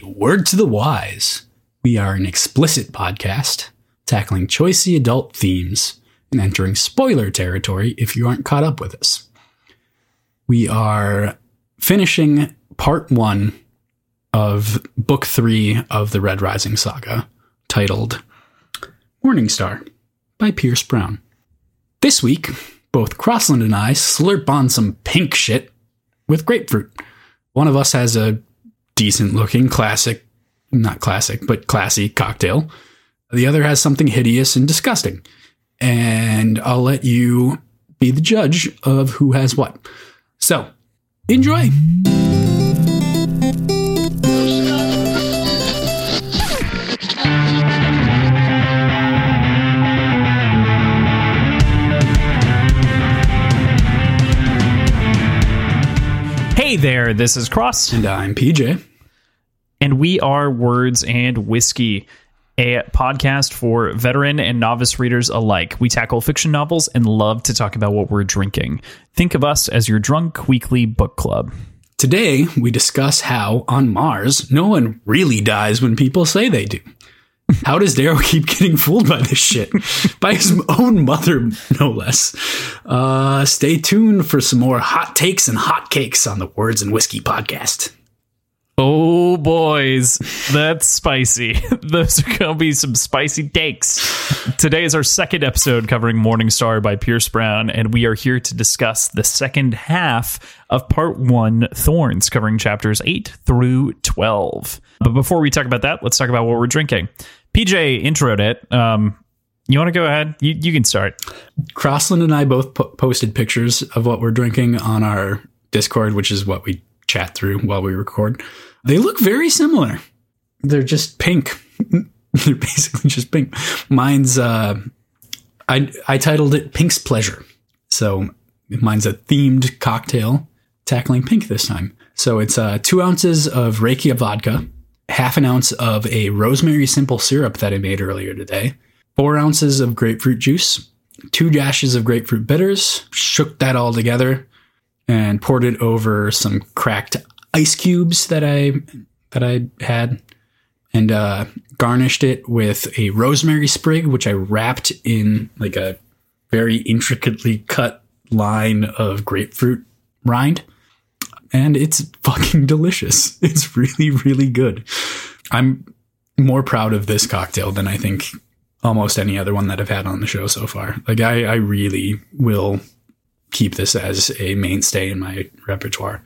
word to the wise. We are an explicit podcast tackling choicey adult themes and entering spoiler territory if you aren't caught up with us. We are finishing part one of book three of the Red Rising saga, titled Morning Star by Pierce Brown. This week, both Crossland and I slurp on some pink shit with grapefruit. One of us has a decent looking classic, not classic, but classy cocktail. The other has something hideous and disgusting. And I'll let you be the judge of who has what. So, enjoy. Hey there, this is Cross, And I'm PJ. And we are Words and Whiskey, a podcast for veteran and novice readers alike. We tackle fiction novels and love to talk about what we're drinking. Think of us as your drunk weekly book club. Today, we discuss how on Mars, no one really dies when people say they do. How does Darrow keep getting fooled by this shit? by his own mother, no less. Uh, stay tuned for some more hot takes and hot cakes on the Words and Whiskey podcast. Oh, boys, that's spicy. Those are to be some spicy takes. Today is our second episode covering Morningstar by Pierce Brown, and we are here to discuss the second half of part one, Thorns, covering chapters 8 through 12. But before we talk about that, let's talk about what we're drinking. PJ introed it. Um, you want to go ahead? You, you can start. Crossland and I both po- posted pictures of what we're drinking on our Discord, which is what we chat through while we record. They look very similar. They're just pink. They're basically just pink. Mine's uh I I titled it Pink's Pleasure. So mine's a themed cocktail tackling pink this time. So it's uh two ounces of Reyka vodka, half an ounce of a rosemary simple syrup that I made earlier today, four ounces of grapefruit juice, two dashes of grapefruit bitters, shook that all together, and poured it over some cracked ice cubes that I that I had, and uh, garnished it with a rosemary sprig, which I wrapped in like a very intricately cut line of grapefruit rind, and it's fucking delicious. It's really really good. I'm more proud of this cocktail than I think almost any other one that I've had on the show so far. Like I, I really will keep this as a mainstay in my repertoire.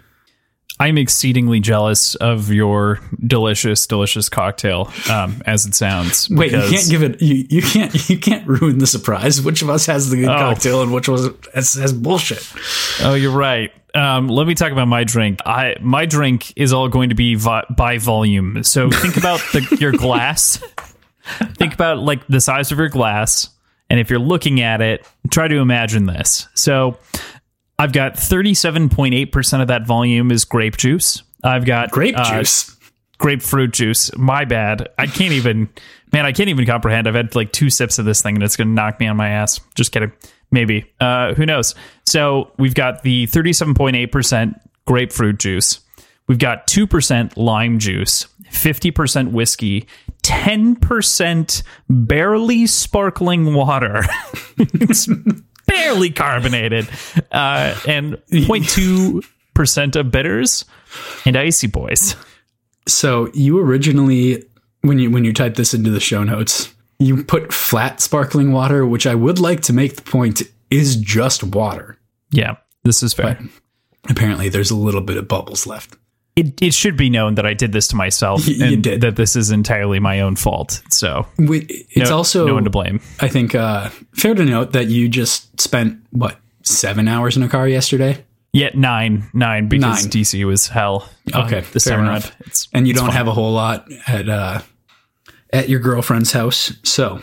I'm exceedingly jealous of your delicious, delicious cocktail, um, as it sounds. Wait, you can't give it. You, you can't. You can't ruin the surprise. Which of us has the good Oh. cocktail and which was has, has bullshit? Oh, you're right. Um, let me talk about my drink. I my drink is all going to be vi- by volume. So think about the, your glass. think about like the size of your glass, and if you're looking at it, try to imagine this. So I've got 37.8 percent of that volume is grape juice. I've got Grape uh, juice. grapefruit juice. My bad. I can't even, man, I can't even comprehend. I've had like two sips of this thing and it's going to knock me on my ass. Just kidding. Maybe. Uh, who knows? So we've got the 37.8% grapefruit juice. We've got 2% lime juice, 50% whiskey, 10% barely sparkling water. barely carbonated, uh, and 0.2% of bitters and icy boys. So you originally, when you when you type this into the show notes, you put flat sparkling water, which I would like to make the point is just water. Yeah, this is fair. Apparently, there's a little bit of bubbles left. It, it should be known that I did this to myself you and did. that this is entirely my own fault. So We- It's no, also no one to blame. I think uh, fair to note that you just spent what seven hours in a car yesterday, Yet nine, nine because Nine. DC was hell. Okay, this fair time enough. It's, and you don't fine. have a whole lot at uh, at your girlfriend's house. So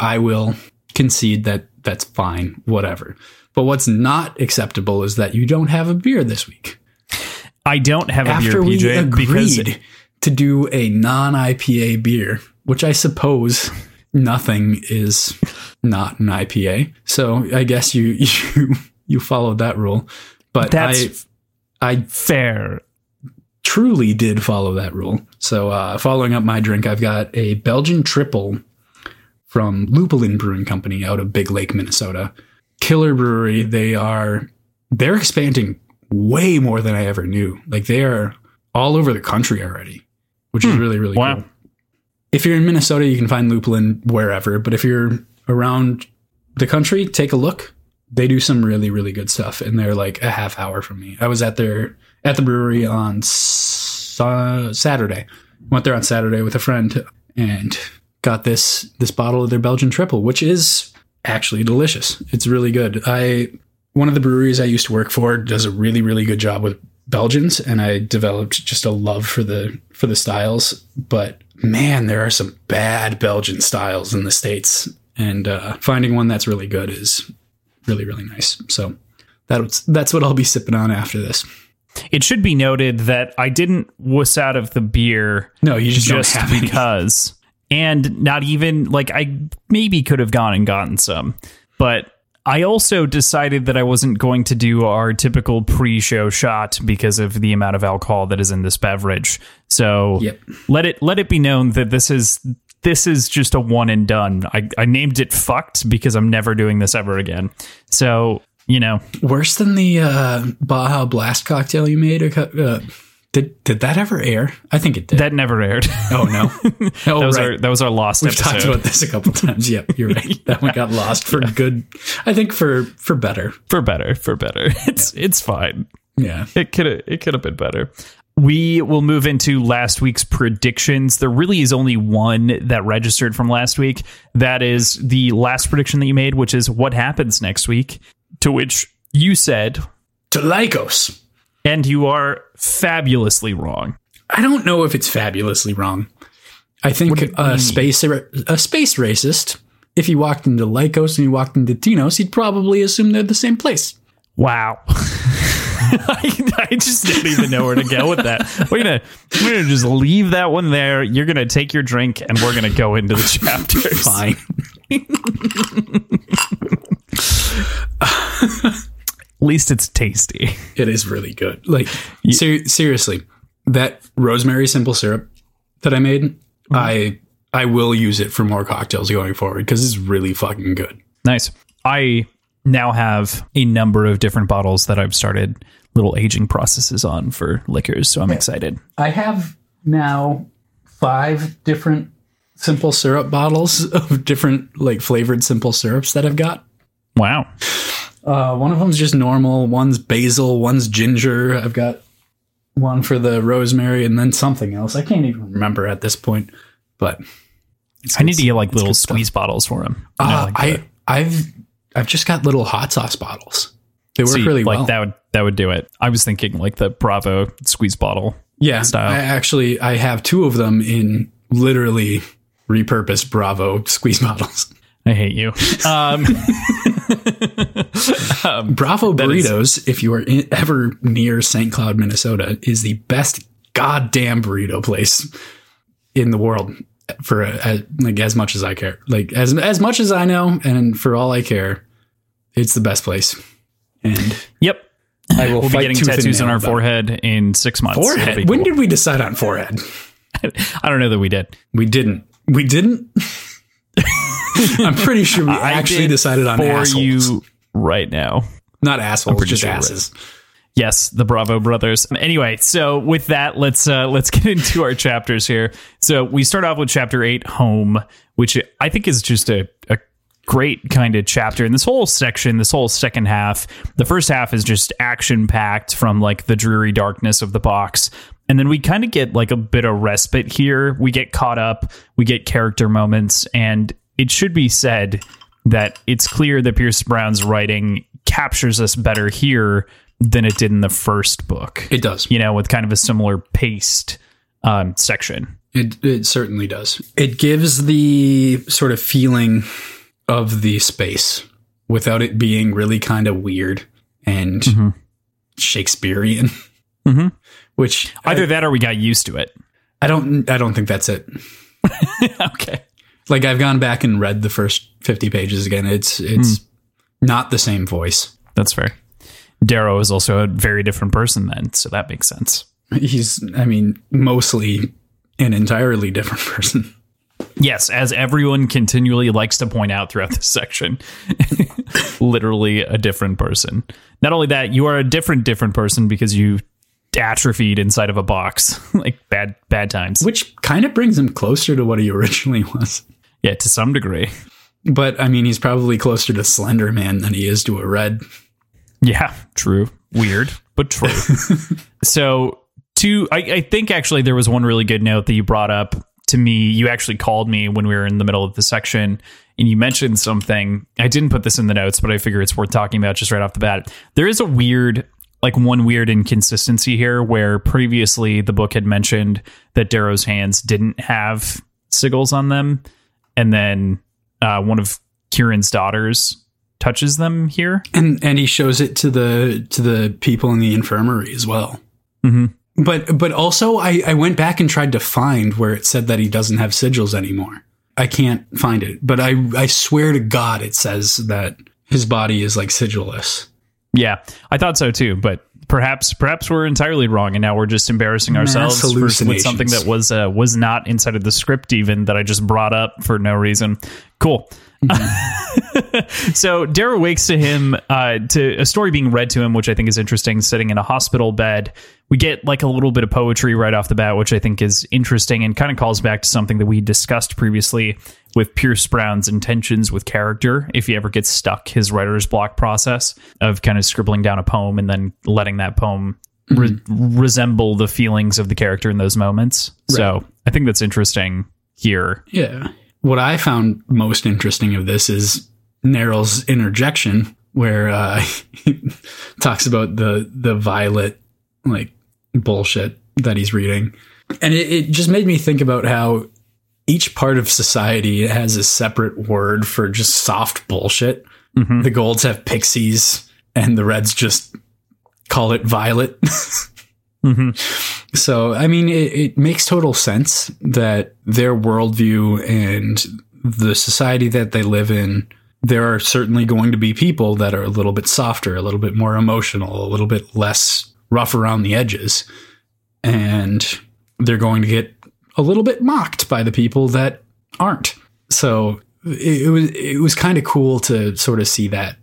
I will concede that that's fine, whatever. But what's not acceptable is that you don't have a beer this week. I don't have a After beer, we PJ, because agreed to do a non IPA beer, which I suppose nothing is not an IPA. So I guess you you you followed that rule. But That's- I I fair. truly did follow that rule. So, uh, following up my drink, I've got a Belgian triple from Lupulin Brewing Company out of Big Lake, Minnesota. Killer brewery. They are they're expanding way more than I ever knew. Like they are all over the country already, which is hmm. really really Wow. cool. If you're in Minnesota, you can find Lupulin wherever, but if you're around the country, take a look. They do some really really good stuff, and they're like a half hour from me. I was at their at the brewery on sa- uh, Saturday. Went there on Saturday with a friend and got this this bottle of their Belgian triple, which is actually delicious. It's really good. I one of the breweries I used to work for does a really really good job with Belgians, and I developed just a love for the for the styles. But man, there are some bad Belgian styles in the states, and uh, finding one that's really good is really really nice. So that's that's what I'll be sipping on after this. It should be noted that I didn't wuss out of the beer No, you just, just don't have any. because. And not even like I maybe could have gone and gotten some, but I also decided that I wasn't going to do our typical pre-show shot because of the amount of alcohol that is in this beverage. So Yep. let it let it be known that this is this is just a one and done. I, I named it fucked because I'm never doing this ever again. So you know, Worse than the uh, Baja Blast cocktail you made. Uh, did did that ever air? I think it did. that never aired. oh no, oh that was right. our that was our lost We've episode. talked about this a couple times. Yep, you're right. That one got lost for good. I think for for better. for better, for better. It's it's fine. Yeah. It could have it could have been better. We will move into last week's predictions. There really is only one that registered from last week. That is the last prediction that you made, which is what happens next week. To which you said, To Lykos. And you are fabulously wrong. I don't know if it's fabulously wrong. I think a space a space racist. If he walked into Lykos and he walked into Tinos, he'd probably assume they're the same place. Wow. I, I just didn't even know where to go with that. We're gonna we're gonna just leave that one there. You're gonna take your drink and we're gonna go into the chapters. Fine. At least it's tasty. It is really good. Like ser- seriously, that rosemary simple syrup that I made, mm-hmm. I I will use it for more cocktails going forward because it's really fucking good. Nice. I now have a number of different bottles that I've started little aging processes on for liquors, so I'm excited. I have now five different simple syrup bottles of different like flavored simple syrups that I've got. Wow. Uh, one of them's just normal. One's basil. One's ginger. I've got one for the rosemary, and then something else. I can't even remember at this point. But I need to get like little good stuff. squeeze bottles for them. uh, I I've I've just got little hot sauce bottles. They work really like well. that would that would do it. I was thinking like the Bravo squeeze bottle. yeah, style. I actually I have two of them in literally repurposed Bravo squeeze bottles. I hate you. Um, Bravo is- Burritos, if you are in, ever near St. Cloud, Minnesota, is the best goddamn burrito place in the world for uh, like as much as I care. Like as as much as I know, and for all I care, it's the best place. And yep. I will We'll be getting tooth and tattoos on our about it. forehead in six months. It'll be Forehead. When did we decide on forehead? I don't know that we did. We didn't. We didn't. I'm pretty sure we I actually decided on for assholes. you right now. Not assholes, just sure asses. Yes, the Bravo brothers. Anyway, so with that, let's uh, let's get into our chapters here. So we start off with chapter eight, home, which I think is just a, a great kind of chapter. And this whole section, this whole second half, the first half is just action packed from like the dreary darkness of the box. And then we kind of get like a bit of respite here. We get caught up, we get character moments, and it should be said that it's clear that Pierce Brown's writing captures us better here than it did in the first book. It does. You know, with kind of a similar paced um, section. It it certainly does. It gives the sort of feeling of the space without it being really kind of weird and Mm-hmm. Shakespearean. Mhm. Which Either that or we got used to it. I don't I don't think that's it. okay. Like I've gone back and read the first 50 pages again. It's it's Hmm. not the same voice. That's fair. Darrow is also a very different person then, so that makes sense. He's, I mean, mostly an entirely different person. Yes, as everyone continually likes to point out throughout this section. Literally a different person. Not only that, you are a different different person because you atrophied inside of a box. like bad bad times. Which kind of brings him closer to what he originally was. Yeah, to some degree. But I mean, he's probably closer to Slender Man than he is to a red. Yeah, true. Weird, but true. so, to I, I think actually there was one really good note that you brought up to me. You actually called me when we were in the middle of the section and you mentioned something. I didn't put this in the notes, but I figure it's worth talking about just right off the bat. There is a weird like one weird inconsistency here where previously the book had mentioned that Darrow's hands didn't have sigils on them and then uh, one of Kieran's daughters touches them here, and and he shows it to the to the people in the infirmary as well. Mm-hmm. But but also, I I went back and tried to find where it said that he doesn't have sigils anymore. I can't find it, but I I swear to God, it says that his body is like sigilless. Yeah, I thought so too, but perhaps perhaps we're entirely wrong, and now we're just embarrassing ourselves for, with something that was uh, was not inside of the script, even that I just brought up for no reason. Cool. Mm-hmm. so Darrow wakes to him uh, to a story being read to him, which I think is interesting. Sitting in a hospital bed, we get like a little bit of poetry right off the bat, which I think is interesting and kind of calls back to something that we discussed previously with Pierce Brown's intentions with character. If he ever gets stuck, his writer's block process of kind of scribbling down a poem and then letting that poem re- mm-hmm. resemble the feelings of the character in those moments. Right. So I think that's interesting here. Yeah what I found most interesting of this is Neryl's interjection, where uh, he talks about the the violet like bullshit that he's reading, and it, it just made me think about how each part of society has a separate word for just soft bullshit. Mm-hmm. The golds have pixies, and the reds just call it violet. Mm-hmm. So, I mean, it, it makes total sense that their worldview and the society that they live in, there are certainly going to be people that are a little bit softer, a little bit more emotional, a little bit less rough around the edges. And they're going to get a little bit mocked by the people that aren't. So it, was it was kind of cool to sort of see that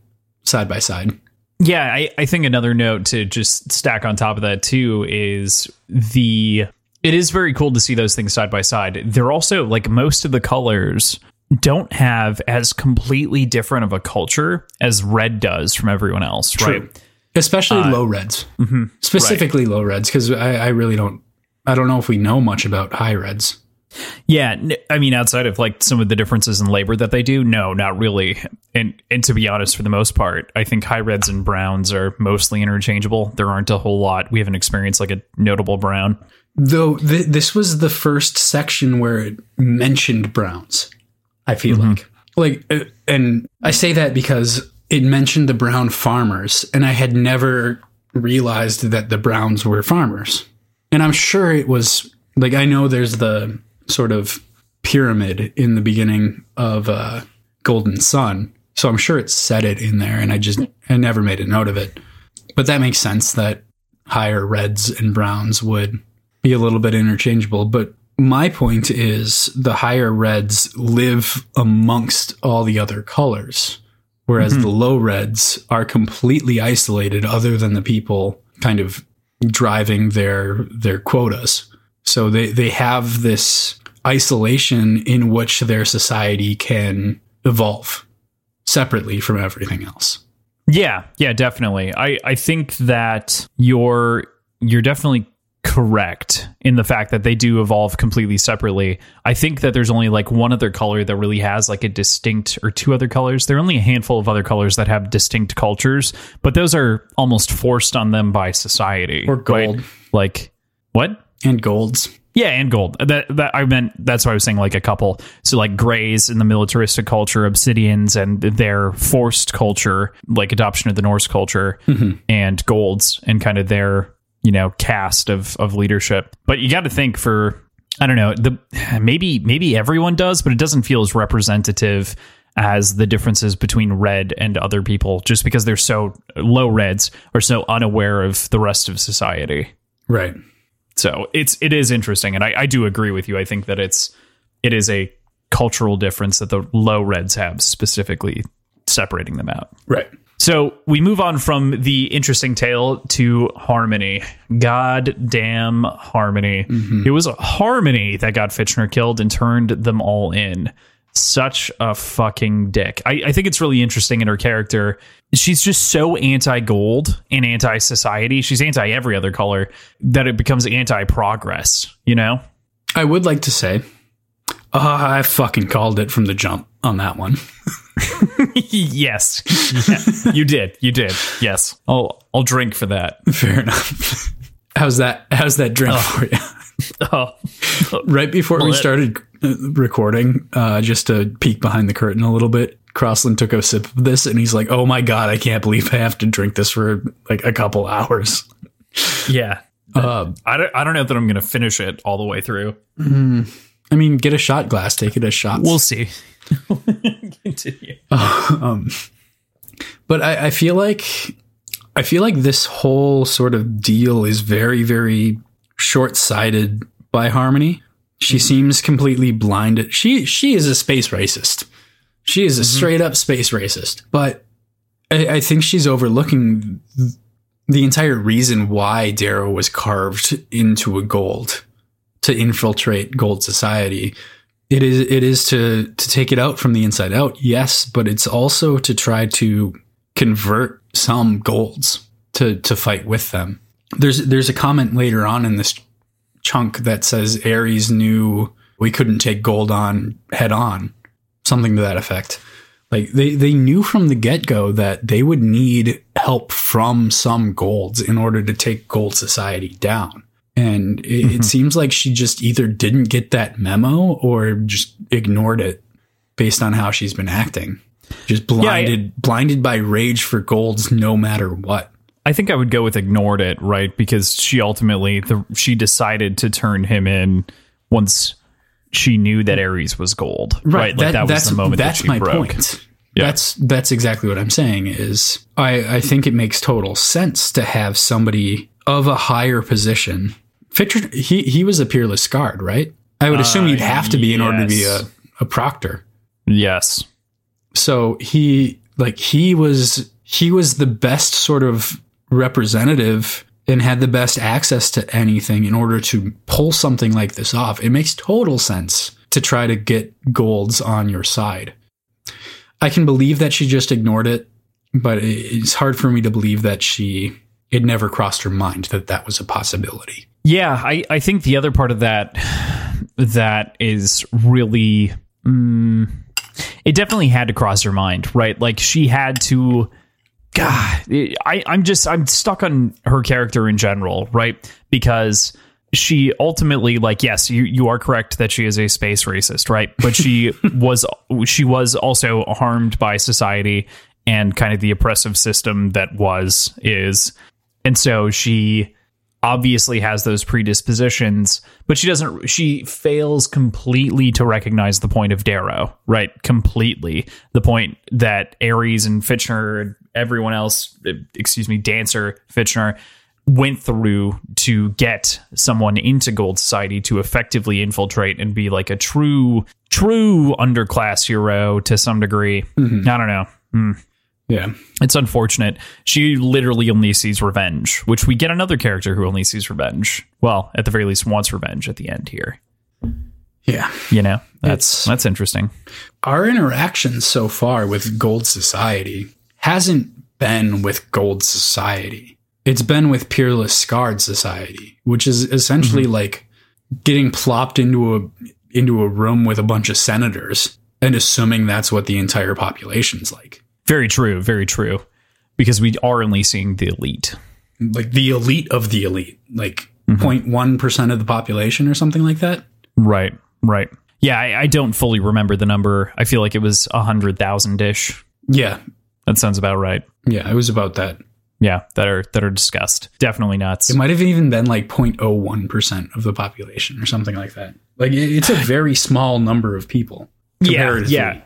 side by side. Yeah, I, I think another note to just stack on top of that too is the it is very cool to see those things side by side. They're also like most of the colors don't have as completely different of a culture as red does from everyone else, True. right? Especially uh, low reds, mm-hmm, specifically right. low reds, because I, I really don't, I don't know if we know much about high reds. Yeah, I mean, outside of like some of the differences in labor that they do, no, not really. And and to be honest, for the most part, I think high reds and browns are mostly interchangeable. There aren't a whole lot. We haven't experienced like a notable brown. Though th- this was the first section where it mentioned browns. I feel mm-hmm. like, like, uh, and I say that because it mentioned the brown farmers, and I had never realized that the browns were farmers. And I'm sure it was like I know there's the sort of pyramid in the beginning of uh, Golden Son. So I'm sure it said it in there, and I just I never made a note of it. But that makes sense that higher reds and browns would be a little bit interchangeable. But my point is the higher reds live amongst all the other colors, whereas mm-hmm. the low reds are completely isolated, other than the people kind of driving their their quotas. So they, they have this isolation in which their society can evolve separately from everything else. Yeah, yeah, definitely. I, I think that you're you're definitely correct in the fact that they do evolve completely separately. I think that there's only like one other color that really has like a distinct or two other colors. There are only a handful of other colors that have distinct cultures, but those are almost forced on them by society. Or gold. Right? Like what? And golds. Yeah, and gold. That that I meant that's why I was saying like a couple. So like grays in the militaristic culture, obsidians and their forced culture, like adoption of the Norse culture, mm-hmm. and golds and kind of their, you know, cast of of leadership. But you got to think for I don't know, the maybe maybe everyone does, but it doesn't feel as representative as the differences between red and other people just because they're so low reds are so unaware of the rest of society. Right. So it's it is interesting, and I, I do agree with you. I think that it's it is a cultural difference that the low reds have specifically separating them out. Right. So we move on from the interesting tale to Harmony. God damn Harmony. It was Harmony that got Fitchner killed and turned them all in. Such a fucking dick. I, I think it's really interesting in her character. She's just so anti gold and anti society. She's anti every other color that it becomes anti progress, you know? I would like to say, uh, I fucking called it from the jump on that one. yes. Yeah, you did. You did. Yes. I'll I'll drink for that. Fair enough. How's that? How's that drink for you? Oh. Right before we started uh, recording, uh, just to peek behind the curtain a little bit, Crossland took a sip of this and he's like, "Oh my god, I can't believe I have to drink this for like a couple hours." Yeah. Uh, I don't, I don't know that I'm going to finish it all the way through. I mean, get a shot glass, take it as shots. We'll see. Continue. um, but I, I feel like I feel like this whole sort of deal is very, very short-sighted by Harmony. She seems completely blinded. She she is a space racist. She is a straight up space racist. But I, I think she's overlooking the entire reason why Darrow was carved into a gold to infiltrate gold society. It is it is to to take it out from the inside out yes but it's also to try to convert some golds to to fight with them. There's there's a comment later on in this chunk that says ares knew we couldn't take gold on head on something to that effect. Like they they knew from the get-go that they would need help from some golds in order to take gold society down and it, it mm-hmm. seems like she just either didn't get that memo or just ignored it based on how she's been acting just blinded blinded by rage for golds no matter what I think I would go with ignored it, right? Because she ultimately the she decided to turn him in once she knew that Ares was gold, right? Like that, was that's the moment that that's she my broke. point Yeah. that's that's exactly what i'm saying is i i think it makes total sense to have somebody of a higher position Fitchner, he he was a peerless scarred right? I would assume Uh, you'd have to be in order to be a, a proctor. Yes, so he like he was he was the best sort of representative and had the best access to anything in order to pull something like this off. It makes total sense to try to get golds on your side. I can believe that she just ignored it but it's hard for me to believe that she it never crossed her mind that that was a possibility Yeah, I, I think the other part of that that is really mm, it definitely had to cross her mind, right? Like she had to God, I, I'm just I'm stuck on her character in general, right? Because she ultimately like yes you you are correct that she is a space racist right but she was she was also harmed by society and kind of the oppressive system that was is and so she obviously has those predispositions but she doesn't she fails completely to recognize the point of darrow right? Completely. The point that ares and fitchner and everyone else excuse me dancer fitchner went through to get someone into gold society to effectively infiltrate and be like a true true underclass hero to some degree. I don't know. Hmm. Yeah. It's unfortunate. She literally only sees revenge which we get another character who only sees revenge. Well at the very least wants revenge at the end here. Yeah. You know that's It's- that's interesting. Our interaction so far with Gold Society hasn't been with Gold Society. It's been with Peerless Scarred Society, which is essentially mm-hmm. like getting plopped into a into a room with a bunch of senators and assuming that's what the entire population's like. Very true very true because we are only seeing the elite Like the elite of the elite, like mm-hmm. 0.1 percent of the population or something like that. right right yeah I, I don't fully remember the number i feel like it was a hundred thousand ish Yeah. that sounds about right Yeah, it was about that. yeah that are that are discussed definitely nuts It might have even been like 0.01% of the population or something like that. Like it's a very small number of people. yeah yeah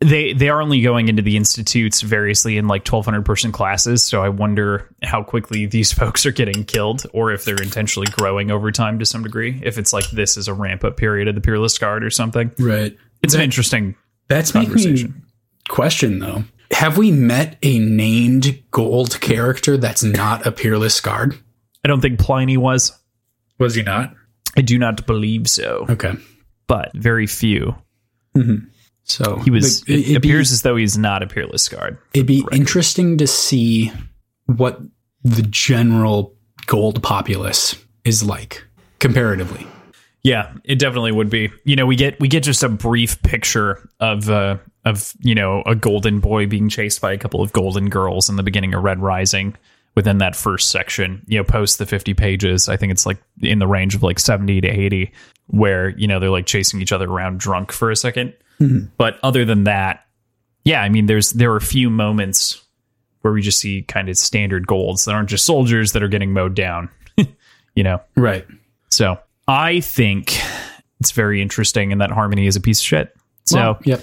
they they are only going into the institutes variously in like 1200 person classes so i wonder how quickly these folks are getting killed or if they're intentionally growing over time to some degree if it's like this is a ramp up period of the peerless scarred or something Right. it's an interesting That's conversation. question though. Have we met a named gold character that's not a peerless scarred? i don't think pliny was Was he not? i do not believe so Okay. but very few mm-hmm. So he was but it, appears as though he's not a peerless scarred It'd be interesting to see what the general gold populace is like comparatively. Yeah, it definitely would be. You know, we get we get just a brief picture of uh of, you know, a golden boy being chased by a couple of golden girls in the beginning of Red Rising within that first section, you know, post the 50 pages. I think it's like in the range of like 70 to 80 where, you know, they're like chasing each other around drunk for a 2nd But other than that, yeah, I mean there's there are a few moments where we just see kind of standard golds that aren't just soldiers that are getting mowed down. you know. Right. So I think it's very interesting, and that Harmony is a piece of shit. So Well, yep.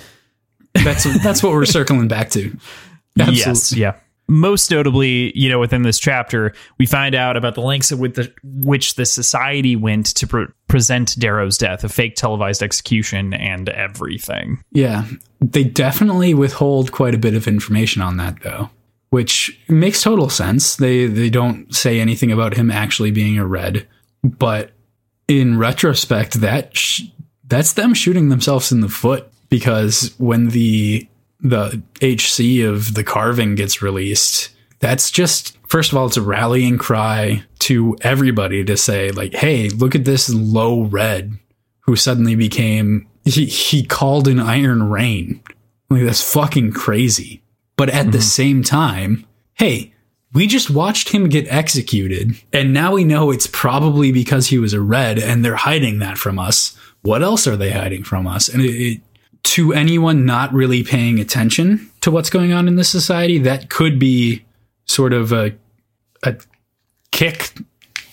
That's that's what we're circling back to. yes, yeah. Most notably, you know, within this chapter, we find out about the lengths with the which the society went to pre- present Darrow's death, a fake televised execution, and everything. Yeah. They definitely withhold quite a bit of information on that though, which makes total sense. They they don't say anything about him actually being a red, but in retrospect that sh- that's them shooting themselves in the foot because when the the HC of the carving gets released, that's just first of all it's a rallying cry to everybody to say like, "Hey, look at this low red who suddenly became he, he called an iron rain. Like that's fucking crazy. But at the mm-hmm. same time, hey, we just watched him get executed, and now we know it's probably because he was a red, and they're hiding that from us. What else are they hiding from us? And it, it, to anyone not really paying attention to what's going on in this society, that could be sort of a a kick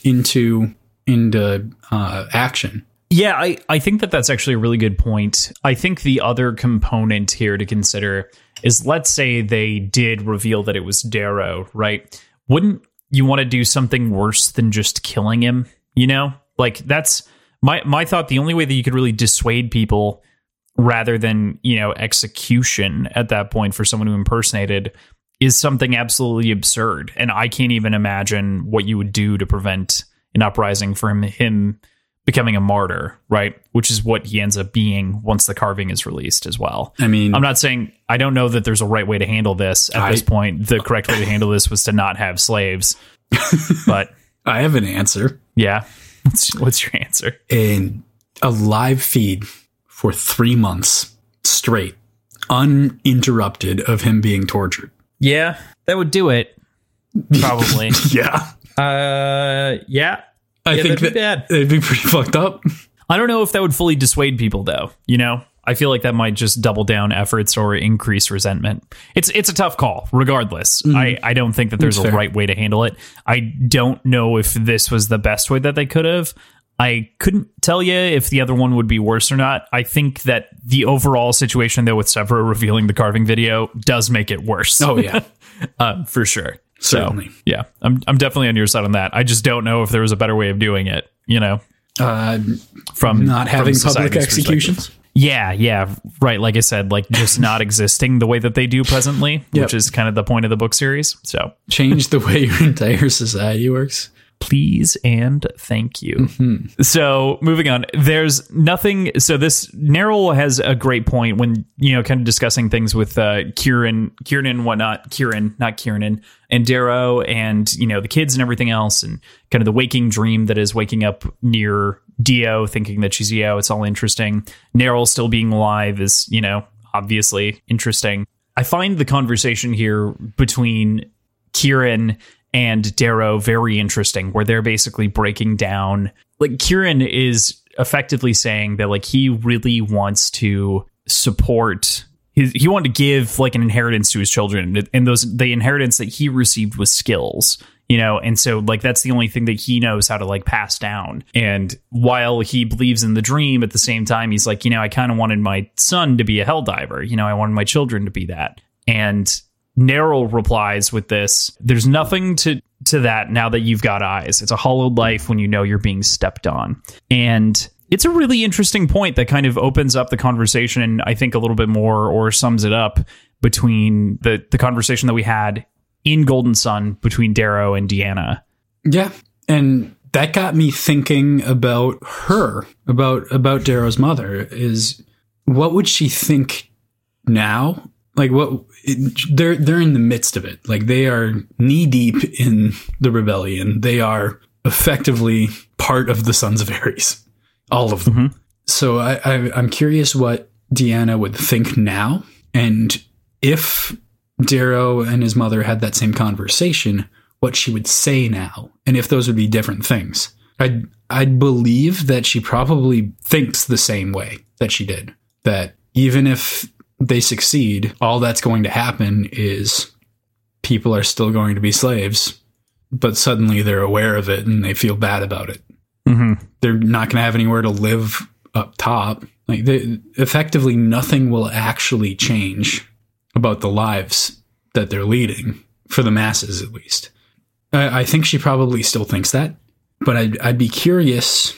into into uh, action. Yeah, I, I think that that's actually a really good point. I think the other component here to consider is let's say they did reveal that it was Darrow, right? Wouldn't you want to do something worse than just killing him? You know? Like that's my my thought the only way that you could really dissuade people rather than, you know, execution at that point for someone who impersonated is something absolutely absurd. And I can't even imagine what you would do to prevent an uprising from him becoming a martyr, right? Which is what he ends up being once the carving is released as well. I mean, I'm not saying I don't know that there's a right way to handle this at I- this point. The correct way to handle this was to not have slaves. but I have an answer. yeah, what's, what's your answer? in a live feed for three months straight, uninterrupted of him being tortured. Yeah, that would do it. Probably. Yeah. uh, yeah. I Yeah, think that'd be that bad. it'd be pretty fucked up. I don't know if that would fully dissuade people though, you know? I feel like that might just double down efforts or increase resentment. It's it's a tough call, regardless. I, I don't think that there's That's a fair. right way to handle it. I don't know if this was the best way that they could have. I couldn't tell you if the other one would be worse or not. I think that the overall situation though with Sevro revealing the carving video does make it worse. Oh, yeah. uh, for sure. Certainly. So, yeah, I'm I'm definitely on your side on that. I just don't know if there was a better way of doing it, you know, Uh, from not from having public executions. Yeah, yeah, right. Like I said, like just not existing the way that they do presently, Yep. which is kind of the point of the book series. So Change the way your entire society works. Please and thank you. Mm-hmm. So moving on, there's nothing. So this Nerl has a great point when you know, kind of discussing things with uh, Kieran, Kieran and whatnot. Kieran, not Kieran, and Darrow, and you know the kids and everything else, and kind of the waking dream that is waking up near Dio, thinking that she's Dio. It's all interesting. Nerl still being alive is you know obviously interesting. I find the conversation here between Kieran and Darrow very interesting, where they're basically breaking down. Like Kieran is effectively saying that like he really wants to support. He wanted to give like an inheritance to his children, and those the inheritance that he received was skills. you know and so like that's the only thing that he knows how to like pass down and while he believes in the dream at the same time he's like you know i kind of wanted my son to be a hell diver you know i wanted my children to be that and Neryl replies with this there's nothing to to that now that you've got eyes it's a hollowed life when you know you're being stepped on and it's a really interesting point that kind of opens up the conversation and I think a little bit more or sums it up between the the conversation that we had in Golden Son between Darrow and Deanna. Yeah. And that got me thinking about her, about about Darrow's mother is what would she think now? Like what it, they're they're in the midst of it. Like they are knee deep in the rebellion. They are effectively part of the Sons of Ares. All of them. Mm-hmm. So I, I I'm curious what Deanna would think now and if Darrow and his mother had that same conversation, what she would say now, and if those would be different things. I'd, I'd believe that she probably thinks the same way that she did. That even if they succeed, all that's going to happen is people are still going to be slaves, but suddenly they're aware of it and they feel bad about it. Mm-hmm. They're not going to have anywhere to live up top. Like they, effectively, nothing will actually change about the lives that they're leading for the masses, at least. I, I think she probably still thinks that, but I'd, I'd be curious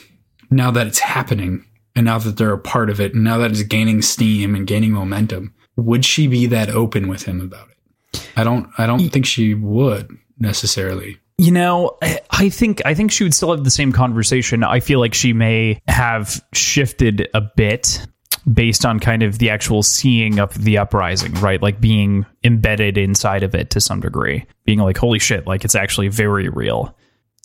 now that it's happening and now that they're a part of it and now that it's gaining steam and gaining momentum would she be that open with him about it i don't i don't think she would necessarily you know i think i think she would still have the same conversation i feel like she may have shifted a bit based on kind of the actual seeing of the uprising, right? Like being embedded inside of it to some degree, being like, holy shit, like it's actually very real.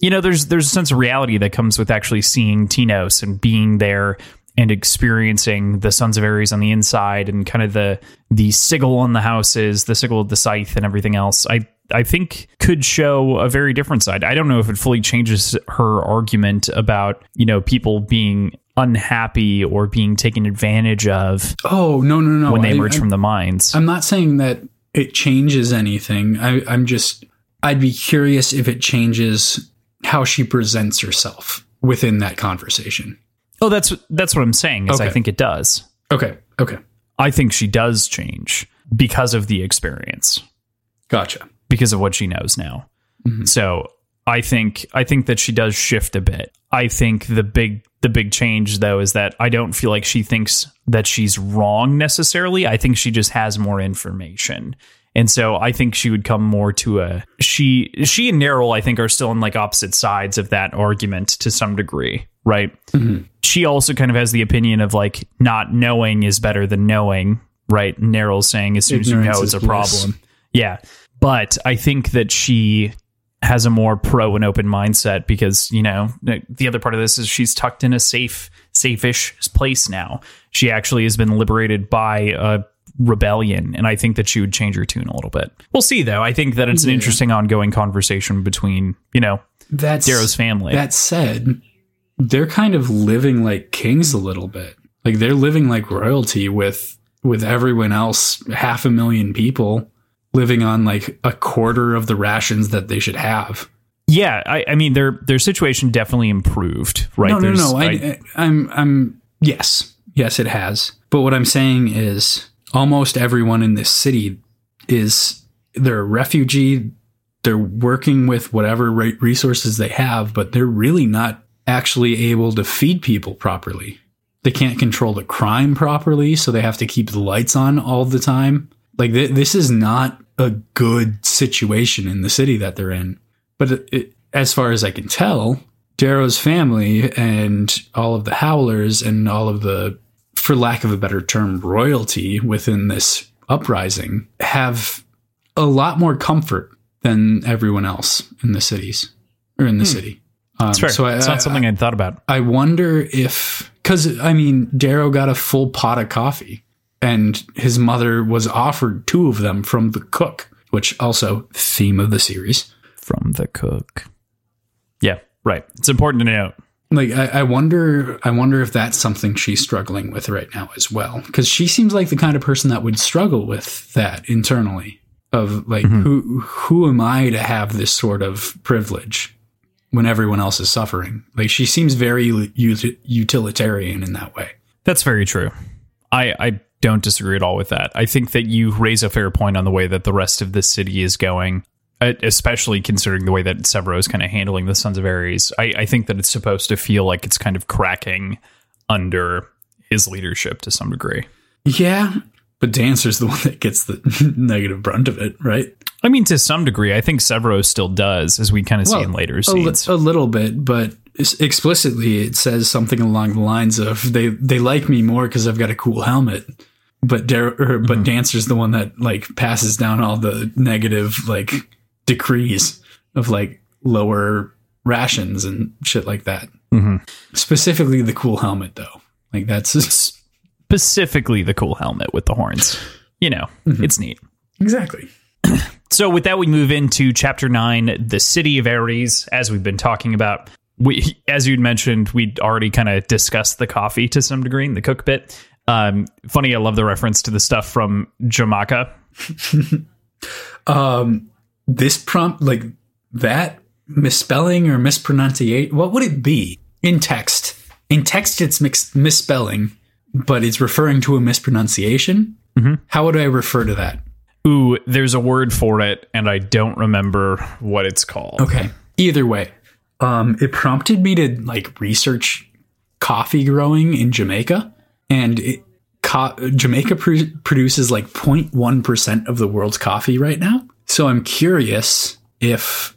You know, there's there's a sense of reality that comes with actually seeing Tinos and being there and experiencing the Sons of Ares on the inside and kind of the the sigil on the houses, the sigil of the scythe and everything else. I I think could show a very different side. I don't know if it fully changes her argument about, you know, people being unhappy or being taken advantage of. Oh no no no! When they emerge I, from the mines, I'm not saying that it changes anything. I, I'm just I'd be curious if it changes how she presents herself within that conversation. Oh, that's that's what I'm saying. Is okay. I think it does. Okay. Okay. I think she does change because of the experience. Gotcha. Because of what she knows now. Mm-hmm. So I think I think that she does shift a bit. I think the big the big change though is that I don't feel like she thinks that she's wrong necessarily. I think she just has more information. And so I think she would come more to a she she and Neryl I think are still on like opposite sides of that argument to some degree, right? Mm-hmm. She also kind of has the opinion of like not knowing is better than knowing, right? Neryl's saying as soon Ignorance as you know it's a bliss. problem. Yeah. But I think that she has a more pro and open mindset because you know the other part of this is she's tucked in a safe safe-ish place now she actually has been liberated by a rebellion and i think that she would change her tune a little bit we'll see though i think that it's an interesting ongoing conversation between you know that's darrow's family that said they're kind of living like kings a little bit like they're living like royalty with with everyone else half a million people living on like a quarter of the rations that they should have. Yeah, I, I mean their their situation definitely improved, right? No, no, no. I, I, I'm I'm yes, yes, it has. But what I'm saying is, almost everyone in this city is they're a refugee. They're working with whatever resources they have, but they're really not actually able to feed people properly. They can't control the crime properly, so they have to keep the lights on all the time. Like th- this is not a good situation in the city that they're in. But it, it, as far as I can tell, Darrow's family and all of the Howlers and all of the, for lack of a better term, royalty within this uprising have a lot more comfort than everyone else in the cities or in the hmm. city. Um, fair. So I, it's not something I, I'd thought about. I wonder if, because I mean, Darrow got a full pot of coffee and his mother was offered two of them from the cook, which also theme of the series. From the cook. Yeah, right. It's important to note. Like I, I wonder I wonder if that's something she's struggling with right now as well. Because she seems like the kind of person that would struggle with that internally. of like mm-hmm. who who am I to have this sort of privilege when everyone else is suffering? Like she seems very ut- utilitarian in that way. That's very true. I, I don't disagree at all with that. I think that you raise a fair point on the way that the rest of the city is going, Uh, especially considering the way that Sevro is kind of handling the Sons of Ares. I, I think that it's supposed to feel like it's kind of cracking under his leadership to some degree. Yeah, but Dancer's the one that gets the negative brunt of it, right? I mean, to some degree, I think Sevro still does, as we kind of see in later a, li- scenes. a little bit, but explicitly it says something along the lines of they they like me more because I've got a cool helmet. But Dar- or, but mm-hmm. Dancer's the one that like passes down all the negative like decrees of like lower rations and shit like that. Mhm. Specifically, the cool helmet though. Like that's Specifically, the cool helmet with the horns. You know, it's neat. exactly. So with that, we move into chapter nine, the city of Ares, as we've been talking about. We, as you'd mentioned, we'd already kind of discussed the coffee to some degree in the cook bit. Um, funny, I love the reference to the stuff from Jamaica. Um, this prompt like that misspelling or mispronunciation. What would it be in text? In text, it's mix- misspelling, but it's referring to a mispronunciation. How would I refer to that? Ooh, there's a word for it, and I don't remember what it's called. Okay. Either way, um, it prompted me to like research coffee growing in Jamaica, and it, co- Jamaica pr- produces like 0.1 percent of the world's coffee right now. So I'm curious if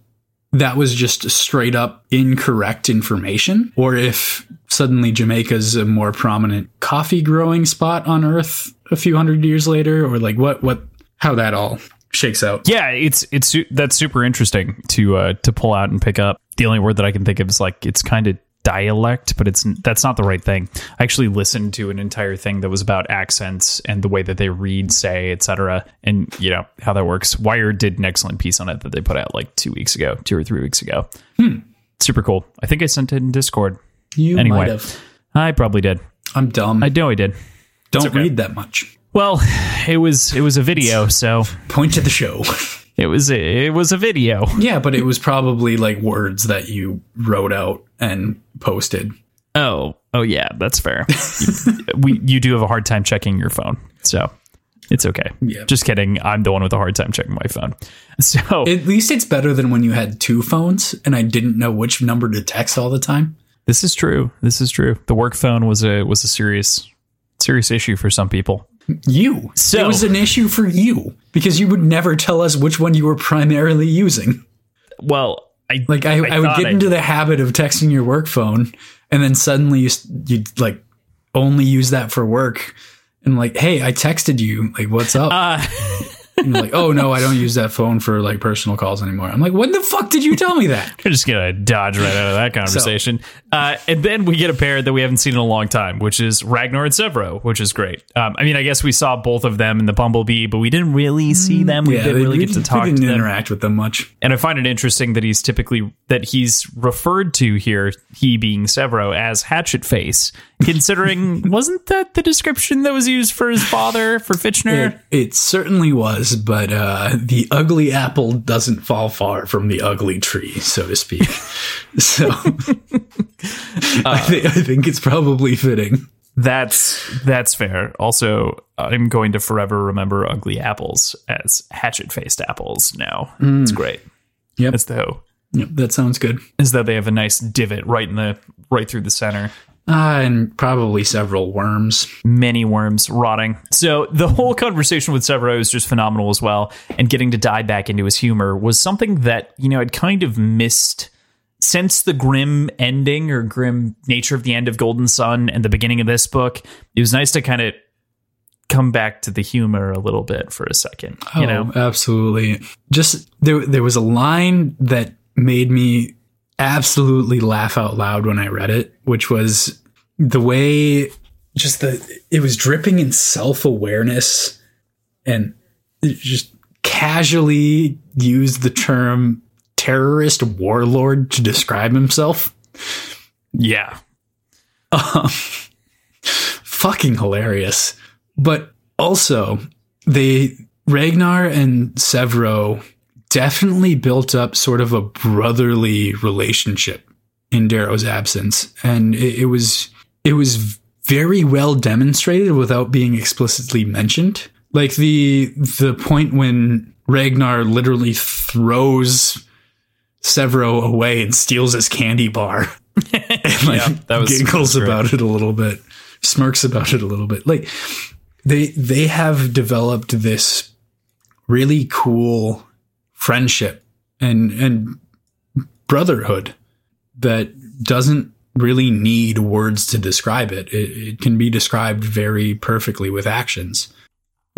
that was just straight up incorrect information, or if suddenly Jamaica's a more prominent coffee growing spot on Earth a few hundred years later, or like what what how that all shakes out. Yeah, it's it's that's super interesting to uh, to pull out and pick up. The only word that I can think of is like it's kind of dialect, but it's that's not the right thing. I actually listened to an entire thing that was about accents and the way that they read, say, etc., and you know how that works. Wired did an excellent piece on it that they put out like two weeks ago, two or three weeks ago. Hmm. Super cool. I think I sent it in Discord. You Anyway. might have. I probably did. I'm dumb. I know I did. don't okay. read that much. Well, it was it was a video, so Point to the show. it was it was a video. yeah, but it was probably like words that you wrote out and posted. Oh, oh yeah, that's fair. we you do have a hard time checking your phone, so it's okay. Yeah. Just kidding. I'm the one with a hard time checking my phone. So At least it's better than when you had two phones and I didn't know which number to text all the time. this is true. This is true. The work phone was a was a serious serious issue for some people. You. So- it was an issue for you because you would never tell us which one you were primarily using. Well, I Like I, I, would thought get I- into the habit of texting your work phone, and then suddenly you you like only use that for work. And like, hey, I texted you. Like, what's up? uh, And like, oh no, I don't use that phone for like personal calls anymore. I'm like, when the fuck did you tell me that? We're just gonna dodge right out of that conversation. uh, and then we get a pair that we haven't seen in a long time, which is Ragnar and Sevro, which is great. Um, I mean, I guess we saw both of them in the Bumblebee, but we didn't really see them. We didn't really we get to talk to didn't them. interact with them much. And I find it interesting that he's typically that he's referred to here, he being Sevro, as Hatchet Face, considering wasn't that the description that was used for his father for Fitchner? It, it certainly was, but uh, the ugly apple doesn't fall far from the ugly tree, so to speak. so I, thi- I think it's probably fitting. That's that's fair. Also, I'm going to forever remember ugly apples as hatchet faced apples now. It's great. Yep. The hoe. Yep, that sounds good. Is that they have a nice divot right in the right through the center. Uh, and probably several worms. many worms rotting. So the whole conversation with Sevro is just phenomenal as well. And getting to dive back into his humor was something that, you know, I'd kind of missed since the grim ending or grim nature of the end of Golden Son and the beginning of this book. It was nice to kind of come back to the humor a little bit for a second. You know? Oh, absolutely. Just there, there was a line that made me absolutely laugh out loud when I read it, which was the way just the it was dripping in self awareness and just casually used the term terrorist warlord to describe himself. Yeah. Um, fucking hilarious. But also, they Ragnar and Sevro definitely built up sort of a brotherly relationship in Darrow's absence, and it, it was it was very well demonstrated without being explicitly mentioned. Like the the point when Ragnar literally throws Sevro away and steals his candy bar, and like Yeah, that was- giggles great. about it a little bit, smirks about it a little bit. Like they they have developed this really cool friendship and and brotherhood that doesn't really need words to describe it. It, it can be described very perfectly with actions.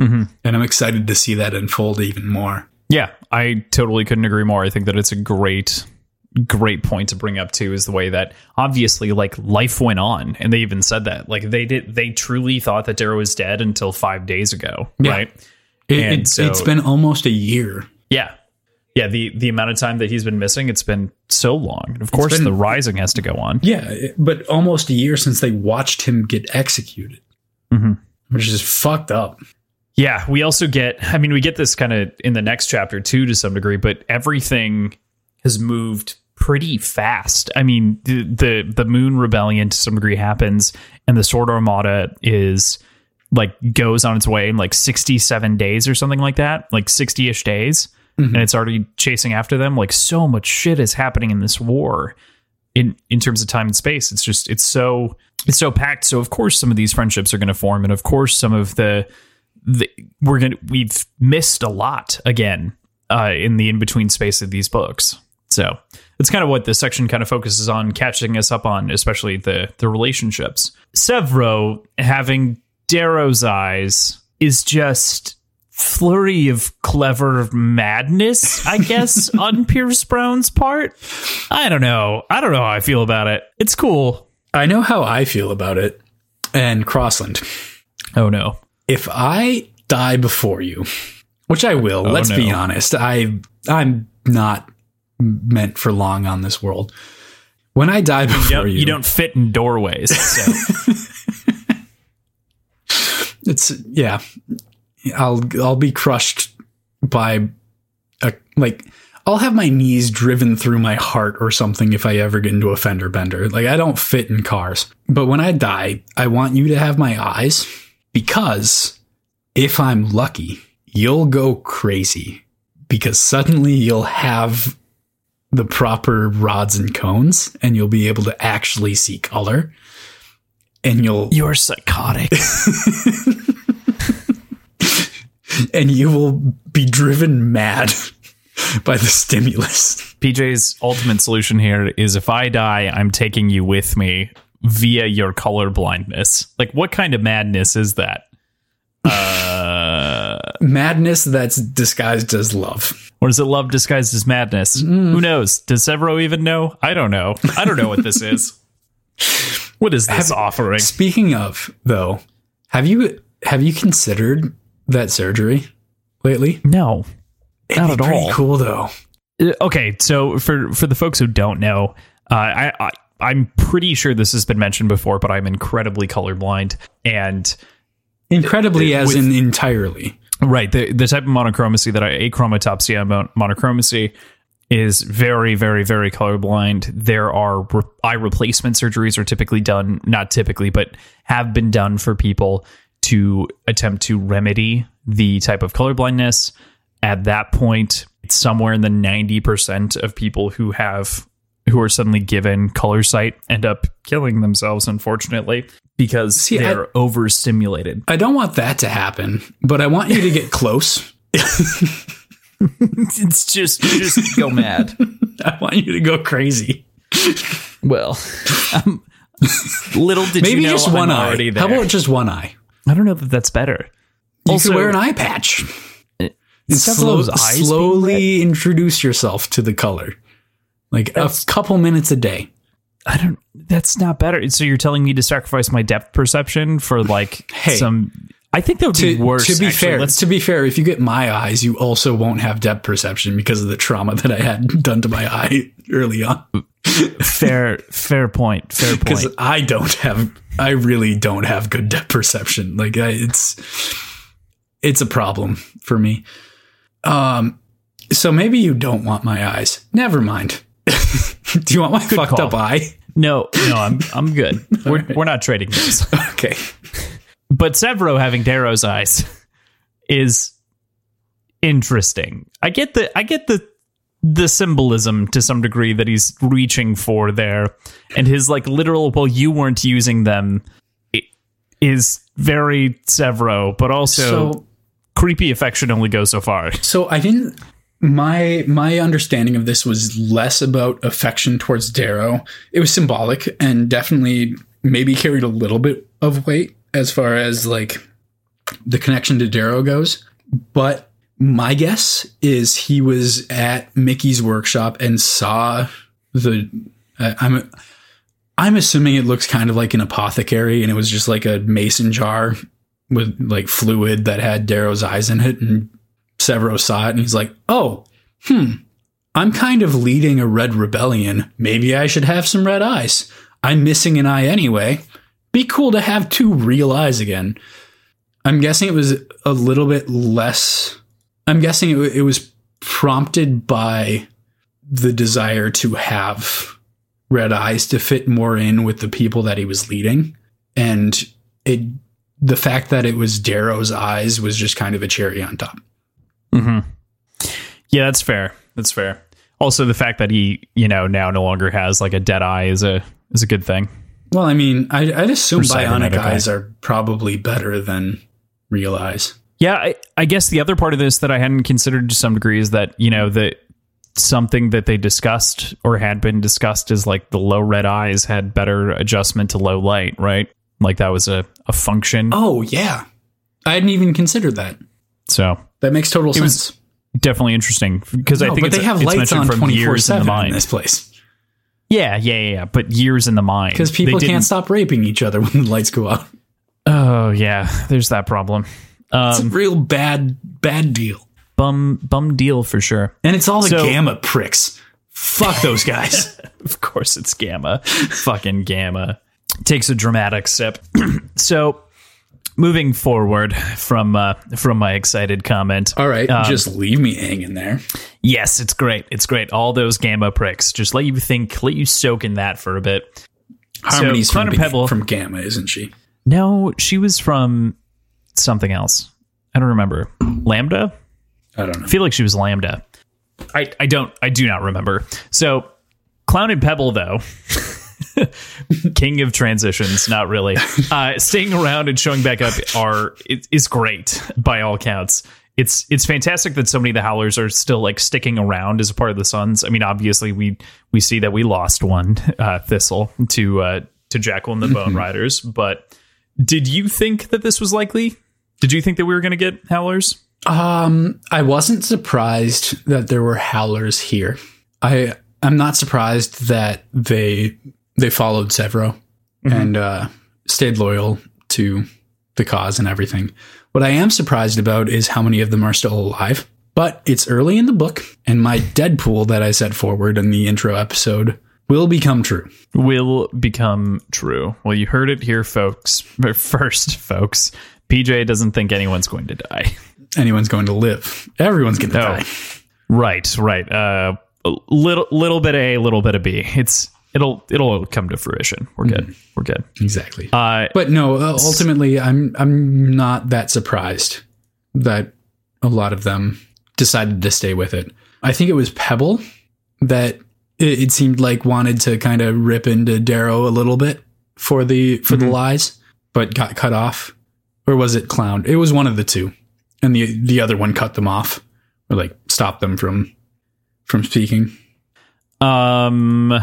Mhm. And I'm excited to see that unfold even more. Yeah, I totally couldn't agree more. I think that it's a great great point to bring up too is the way that obviously like life went on and they even said that like they did they truly thought that Darrow was dead until 5 days ago, Yeah. right? It, And it, so- it's been almost a year. Yeah. Yeah, the the amount of time that he's been missing, it's been so long. And of course been- the rising has to go on. Yeah, but almost a year since they watched him get executed, Mhm. which is fucked up. Yeah, we also get I mean we get this kind of in the next chapter too to some degree, but everything has moved pretty fast. I mean, the the, the Moon Rebellion to some degree happens and the Sword Armada is like goes on its way in like 67 days or something like that, like 60ish days. And it's already chasing after them. Like so much shit is happening in this war in in terms of time and space. It's just it's so it's so packed. So of course some of these friendships are going to form, and of course some of the, the we're gonna we've missed a lot again uh, in the in between space of these books. So that's kind of what this section kind of focuses on, catching us up on, especially the the relationships. Sevro having Darrow's eyes is just flurry of clever madness, I guess, on Pierce Brown's part. I don't know. I don't know how I feel about it. It's cool. I know how I feel about it. And Crossland, Oh no. if I die before you, which I will, oh, let's be Oh, honest, I I'm not meant for long on this world. When I die You before don't, you, you don't fit in doorways. So. it's yeah, I'll I'll be crushed by a like I'll have my knees driven through my heart or something if I ever get into a fender bender. Like I don't fit in cars. But when I die, I want you to have my eyes because if I'm lucky, you'll go crazy because suddenly you'll have the proper rods and cones and you'll be able to actually see color and you'll You're psychotic. and you will be driven mad by the stimulus. PJ's ultimate solution here is if I die, I'm taking you with me via your color blindness. Like, what kind of madness is that? Uh, Madness that's disguised as love. or is it love disguised as madness? Who knows? Does Sevro even know? I don't know. I don't know what this is. What is this offering? Speaking of, though, have you have you considered that surgery lately? No, It'd Not be at pretty all. cool though. Uh, okay so for for the folks who don't know uh, I, I i'm pretty sure this has been mentioned before but i'm incredibly colorblind and Incredibly, as with- in entirely. right the the type of monochromacy that i achromatopsia mon- monochromacy is very very very colorblind there are re- eye replacement surgeries are typically done not typically but have been done for people to attempt to remedy the type of colorblindness at that point it's somewhere in the 90% of people who have who are suddenly given color sight end up killing themselves unfortunately because See, they're overstimulated I don't want that to happen, but I want you to get close. it's just just go mad I want you to go crazy. well um, little did Maybe you know just I'm one eye. there. How about just one eye? I don't know that that's better You Also- could wear an eye patch. And slow- slowly introduce yourself to the color. Like That's- a couple minutes a day. I don't. That's not better. So you're telling me to sacrifice my depth perception for like Hey. some? I think that would To, be worse. to be actually. fair, Let's- to be fair, if you get my eyes, you also won't have depth perception because of the trauma that I had done to my eye early on. Fair, fair point. Fair point. Because. I don't have, I really don't have good depth perception. Like I, it's, it's a problem for me. Um, so maybe you don't want my eyes. Never mind. Do you want my fucked call. up eye? No, no, I'm I'm good. We're we're not trading this. Okay. But Sevro having Darrow's eyes is interesting. I get the I get the the symbolism to some degree that he's reaching for there, and his like literal well, you weren't using them is very Sevro, but also So creepy affection only goes so far. So I didn't. My my understanding of this was less about affection towards Darrow. It was symbolic and definitely maybe carried a little bit of weight as far as like the connection to Darrow goes. But my guess is he was at Mickey's workshop and saw the. Uh, I'm I'm assuming it looks kind of like an apothecary, and it was just like a mason jar with like fluid that had Darrow's eyes in it, and Sevro saw it and he's like, oh, hmm, I'm kind of leading a red rebellion. Maybe I should have some red eyes. I'm missing an eye anyway. Be cool to have two real eyes again. I'm guessing it was a little bit less. I'm guessing it, it was prompted by the desire to have red eyes to fit more in with the people that he was leading. And it, the fact that it was Darrow's eyes was just kind of a cherry on top. Mm-hmm. Yeah, that's fair. That's fair. Also, the fact that he, you know, now no longer has like a dead eye is a is a good thing. Well, I mean, I, I'd assume bionic eyes are probably better than real eyes. Yeah, I, I guess the other part of this that I hadn't considered to some degree is that you know that something that they discussed or had been discussed is like the low red eyes had better adjustment to low light, right? Like that was a, a function. Oh yeah, I hadn't even considered that. So That makes total sense. definitely interesting because I think but it's, they have it's lights on from twenty four years in the seven in this place Yeah, yeah, yeah, yeah. But years in the mind because people can't stop raping each other when the lights go out. Oh yeah, there's that problem. It's a Um, real bad bad deal, bum bum deal for sure. and it's all the So- gamma pricks. Fuck those guys. Of course, it's Gamma. Fucking Gamma. Takes a dramatic step. so, moving forward from uh, from my excited comment. all right, Um, just leave me hanging there. Yes, it's great. It's great. All those Gamma pricks. Just let you think, let you soak in that for a bit. Harmony's Clown from, Pebble- from Gamma, isn't she? No, she was from something else. I don't remember. Lambda? I don't know. I feel like she was Lambda. I, I don't I do not remember. So Clown and Pebble though. King of transitions, not really. Uh, staying around and showing back up are it, is great by all counts. It's it's fantastic that so many of the Howlers are still like sticking around as a part of the Sons. I mean, obviously we we see that we lost one uh, Thistle to uh, to Jackal and the Bone Riders, but did you think that this was likely? Did you think that we were going to get Howlers? Um, I wasn't surprised that there were howlers here. I I'm not surprised that they they followed Sevro and uh, stayed loyal to the cause and everything. What I am surprised about is how many of them are still alive. But it's early in the book, and my Deadpool that I set forward in the intro episode will become true. will become true. Well, you heard it here, folks. First, folks, PJ doesn't think anyone's going to die. Anyone's going to live. Everyone's going to die. Right, right. Uh, a little, little bit of A, little bit of B. It's it'll it'll come to fruition. We're good. We're good. Exactly. Uh, But no, uh, ultimately, I'm I'm not that surprised that a lot of them decided to stay with it. I think it was Pebble that it, it seemed like wanted to kind of rip into Darrow a little bit for the for the lies, but got cut off, or was it Clown? It was one of the two, and the the other one cut them off or like stopped them from from speaking. um,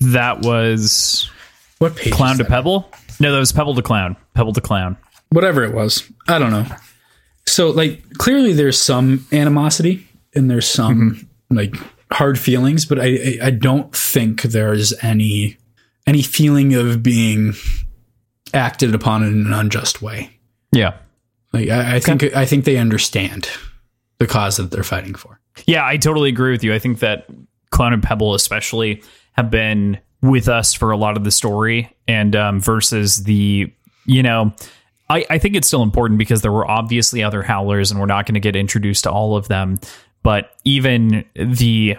that was What page? Clown to? Pebble. No, that was Pebble to Clown. Pebble to Clown. whatever it was. I don't know. So like clearly there's some animosity and there's some like hard feelings, but I I- I don't think there's any any feeling of being acted upon in an unjust way. Yeah. Like I, I think I think they understand the cause that they're fighting for. Yeah, I totally agree with you. I think that Clown and Pebble, especially, have been with us for a lot of the story, and um, versus the, you know, I, I think it's still important because there were obviously other howlers and we're not going to get introduced to all of them. But even the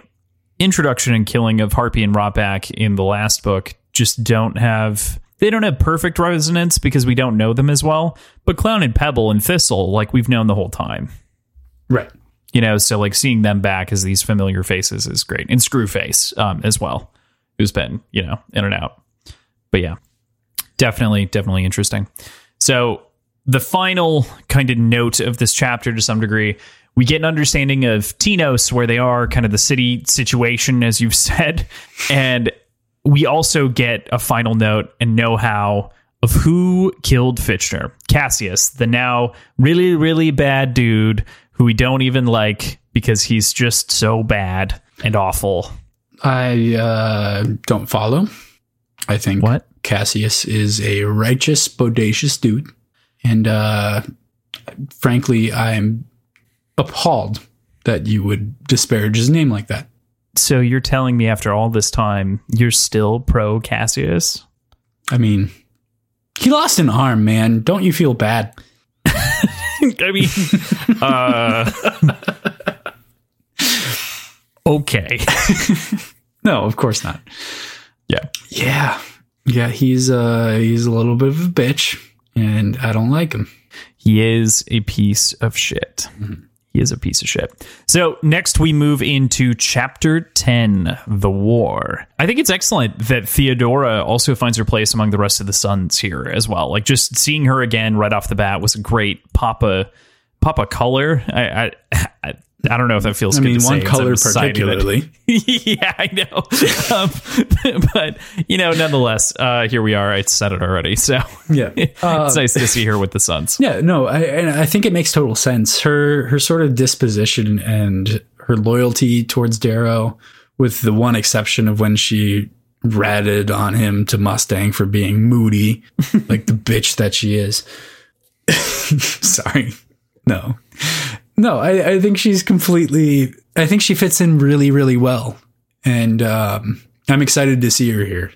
introduction and killing of Harpy and Rotback in the last book just don't have they don't have perfect resonance because we don't know them as well. But Clown and Pebble and Thistle, like we've known the whole time. Right. You know, so like seeing them back as these familiar faces is great. And Screwface um, as well, who's been, you know, in and out. But yeah, definitely, definitely interesting. So the final kind of note of this chapter to some degree we get an understanding of Tinos, where they are, kind of the city situation, as you've said. And we also get a final note and know how of who killed Fitchner. Cassius, the now really, really bad dude who we don't even like because he's just so bad and awful. I uh, don't follow. I think What? Cassius is a righteous, bodacious dude. And uh, frankly, I'm appalled that you would disparage his name like that. So you're telling me after all this time, you're still pro Cassius? I mean, he lost an arm, man. Don't you feel bad? I mean, uh, okay. No, of course not. Yeah. Yeah. Yeah, he's uh he's a little bit of a bitch and I don't like him. He is a piece of shit. He is a piece of shit. So next we move into chapter 10, The War. I think it's excellent that Theodora also finds her place among the rest of the sons here as well. Like just seeing her again right off the bat was a great Papa Papa color. I I, I, I don't know if that feels I good mean, one color particularly. yeah, I know. um, but you know, nonetheless, uh, here we are. I said it already, so Yeah. Uh, it's nice to see her with the sons. Yeah, no, I and I think it makes total sense. Her her sort of disposition and her loyalty towards Darrow, with the one exception of when she ratted on him to Mustang for being moody, like the bitch that she is. Sorry. No. No, I, I think she's completely I think she fits in really, really well. And um, I'm excited to see her here.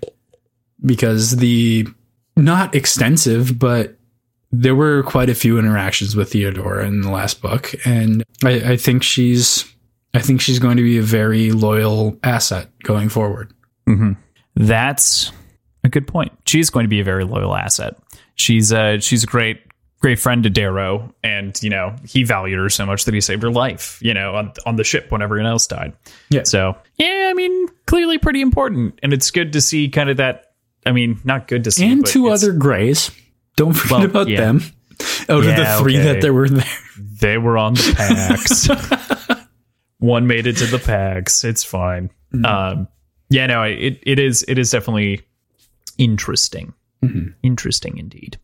Because the not extensive, but there were quite a few interactions with Theodora in the last book, and I, I think she's I think she's going to be a very loyal asset going forward. That's a good point. She's going to be a very loyal asset. She's uh she's a great great friend to Darrow, and you know he valued her so much that he saved her life. You know on on the ship when everyone else died. Yeah. So yeah, I mean clearly pretty important, and it's good to see kind of that. I mean, not good to see, And two other Greys. Don't forget Well, about yeah. them. Out of the three okay. that there were there. They were on the Pax. One made it to the Pax. It's fine. Um, yeah, no, it it is it is definitely interesting. Interesting indeed.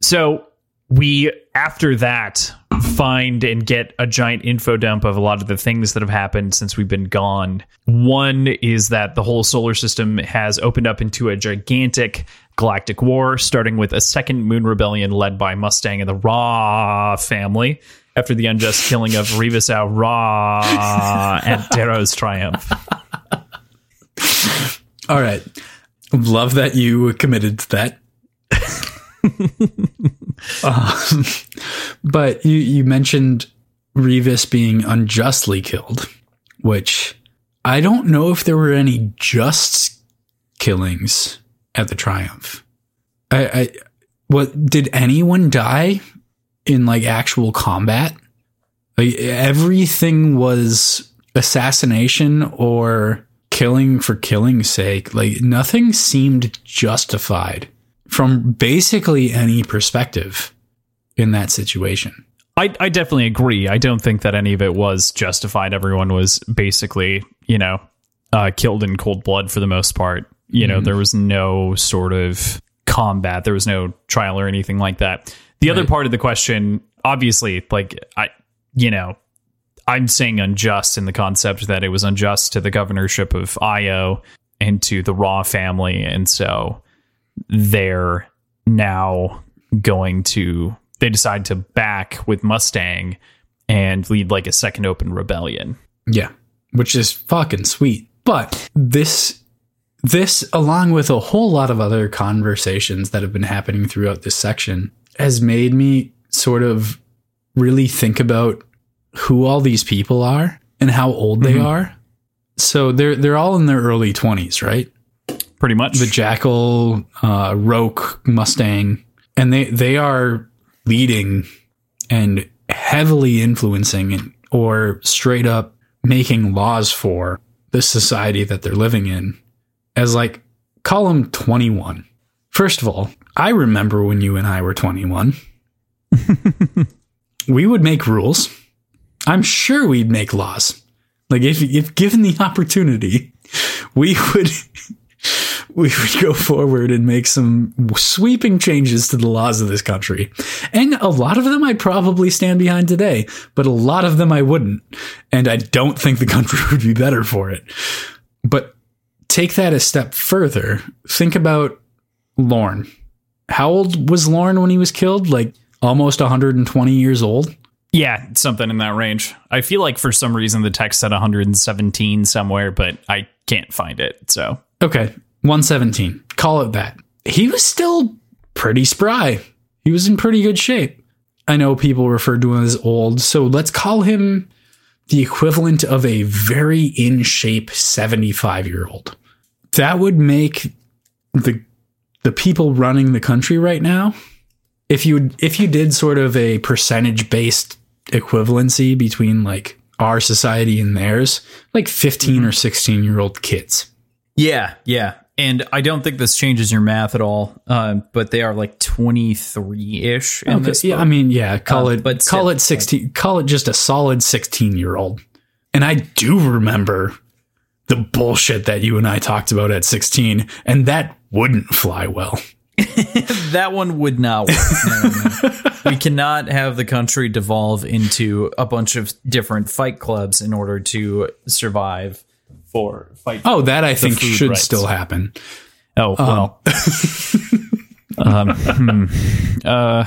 So we after that find and get a giant info dump of a lot of the things that have happened since we've been gone. One is that the whole solar system has opened up into a gigantic galactic war, starting with a second moon rebellion led by Mustang and the Raa family after the unjust killing of Revisau Ra and Darrow's triumph. All right. Love that you committed to that. um, but you, you mentioned Revus being unjustly killed, which I don't know if there were any just killings at the Triumph. I, I what did anyone die in like actual combat? Like everything was assassination or killing for killing's sake. Like nothing seemed justified from basically any perspective in that situation. I, I definitely agree. I don't think that any of it was justified. Everyone was basically, you know, uh, killed in cold blood for the most part. You know, there was no sort of combat. There was no trial or anything like that. The other part of the question, obviously, like I, you know, I'm saying unjust in the concept that it was unjust to the governorship of Io and to the Raa family, and so they're now going to they decide to back with Mustang and lead like a second open rebellion. Yeah, which is fucking sweet. But this this along with a whole lot of other conversations that have been happening throughout this section has made me sort of really think about who all these people are and how old they mm-hmm. are. So they're they're all in their early 20s, right? Pretty much. the Jackal, uh, Roque, Mustang, and they they are leading and heavily influencing or straight up making laws for the society that they're living in. As like, column 21. First of all, I remember when you and I were 21. we would make rules. I'm sure we'd make laws. Like if if given the opportunity, we would we would go forward and make some sweeping changes to the laws of this country. And a lot of them I'd probably stand behind today, but a lot of them I wouldn't. And I don't think the country would be better for it. But take that a step further. Think about Lorn. How old was Lorn when he was killed? Like almost 120 years old? Yeah, something in that range. I feel like for some reason the text said 117 somewhere, but I can't find it. So Okay, 117. Call it that. He was still pretty spry. He was in pretty good shape. I know people refer to him as old, so let's call him the equivalent of a very in shape 75 year old. That would make the the people running the country right now if you if you did sort of a percentage based equivalency between like our society and theirs like 15 or 16 year old kids Yeah, yeah. And I don't think this changes your math at all, uh, but they are like 23 ish Okay, yeah. I mean, yeah, call Uh, it, but call still, it sixteen, call it just a solid sixteen year old. And I do remember the bullshit that you and I talked about at sixteen, and that wouldn't fly well. that one would not work. No, no. we cannot have the country devolve into a bunch of different fight clubs in order to survive for fight. Oh, that I think should rights. still happen. Oh well. um, hmm. uh,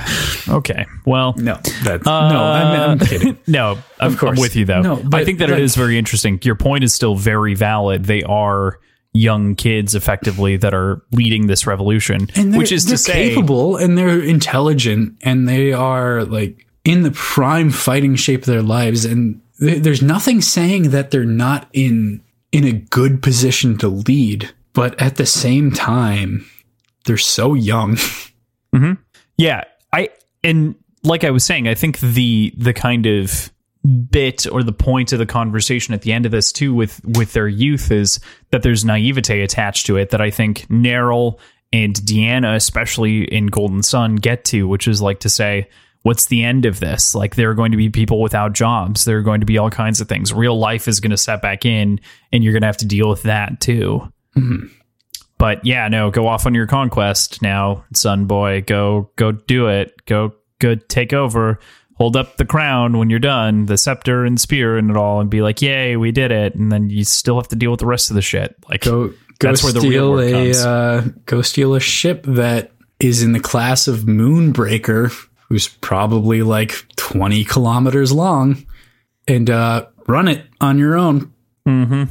okay. Well, No, that no, I'm, I'm kidding. no, of course. I'm with you though. No, I think that like- it is very interesting. Your point is still very valid. They are young kids, effectively, that are leading this revolution, And which is to say, capable and they're intelligent and they are like in the prime fighting shape of their lives. And th- there's nothing saying that they're not in in a good position to lead, but at the same time, they're so young. Mm-hmm. Yeah, I and like I was saying, I think the the kind of bit or the point of the conversation at the end of this too with with their youth is that there's naivete attached to it that I think Neryl and Deanna, especially in Golden Son, get to, which is like to say, what's the end of this? Like there are going to be people without jobs. There are going to be all kinds of things. Real life is going to set back in, and you're going to have to deal with that too. But yeah, no, go off on your conquest now, son boy. Go go do it. Go go take over. Hold up the crown when you're done, the scepter and spear and it all, and be like, "Yay, we did it!" And then you still have to deal with the rest of the shit. Like, Go go That's where the real work a comes. uh, go steal a ship that is in the class of Moonbreaker, who's probably like 20 kilometers long, and uh, run it on your own. Mm-hmm.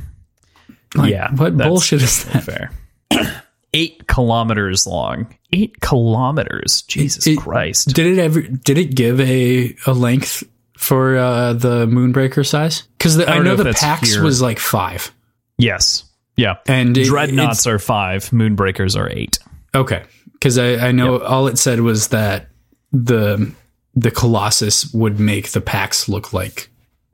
Like, yeah, what bullshit is that? fair. Eight kilometers long. Eight kilometers. Jesus It- Christ. Did it ever? Did it give a a length for uh, the Moonbreaker size? Because I, don't know know the Pax here. was like five, yes. Yeah. and it- Dreadnoughts are five. Moonbreakers are eight. Okay, because I, I know all it said was that the the Colossus would make the Pax look like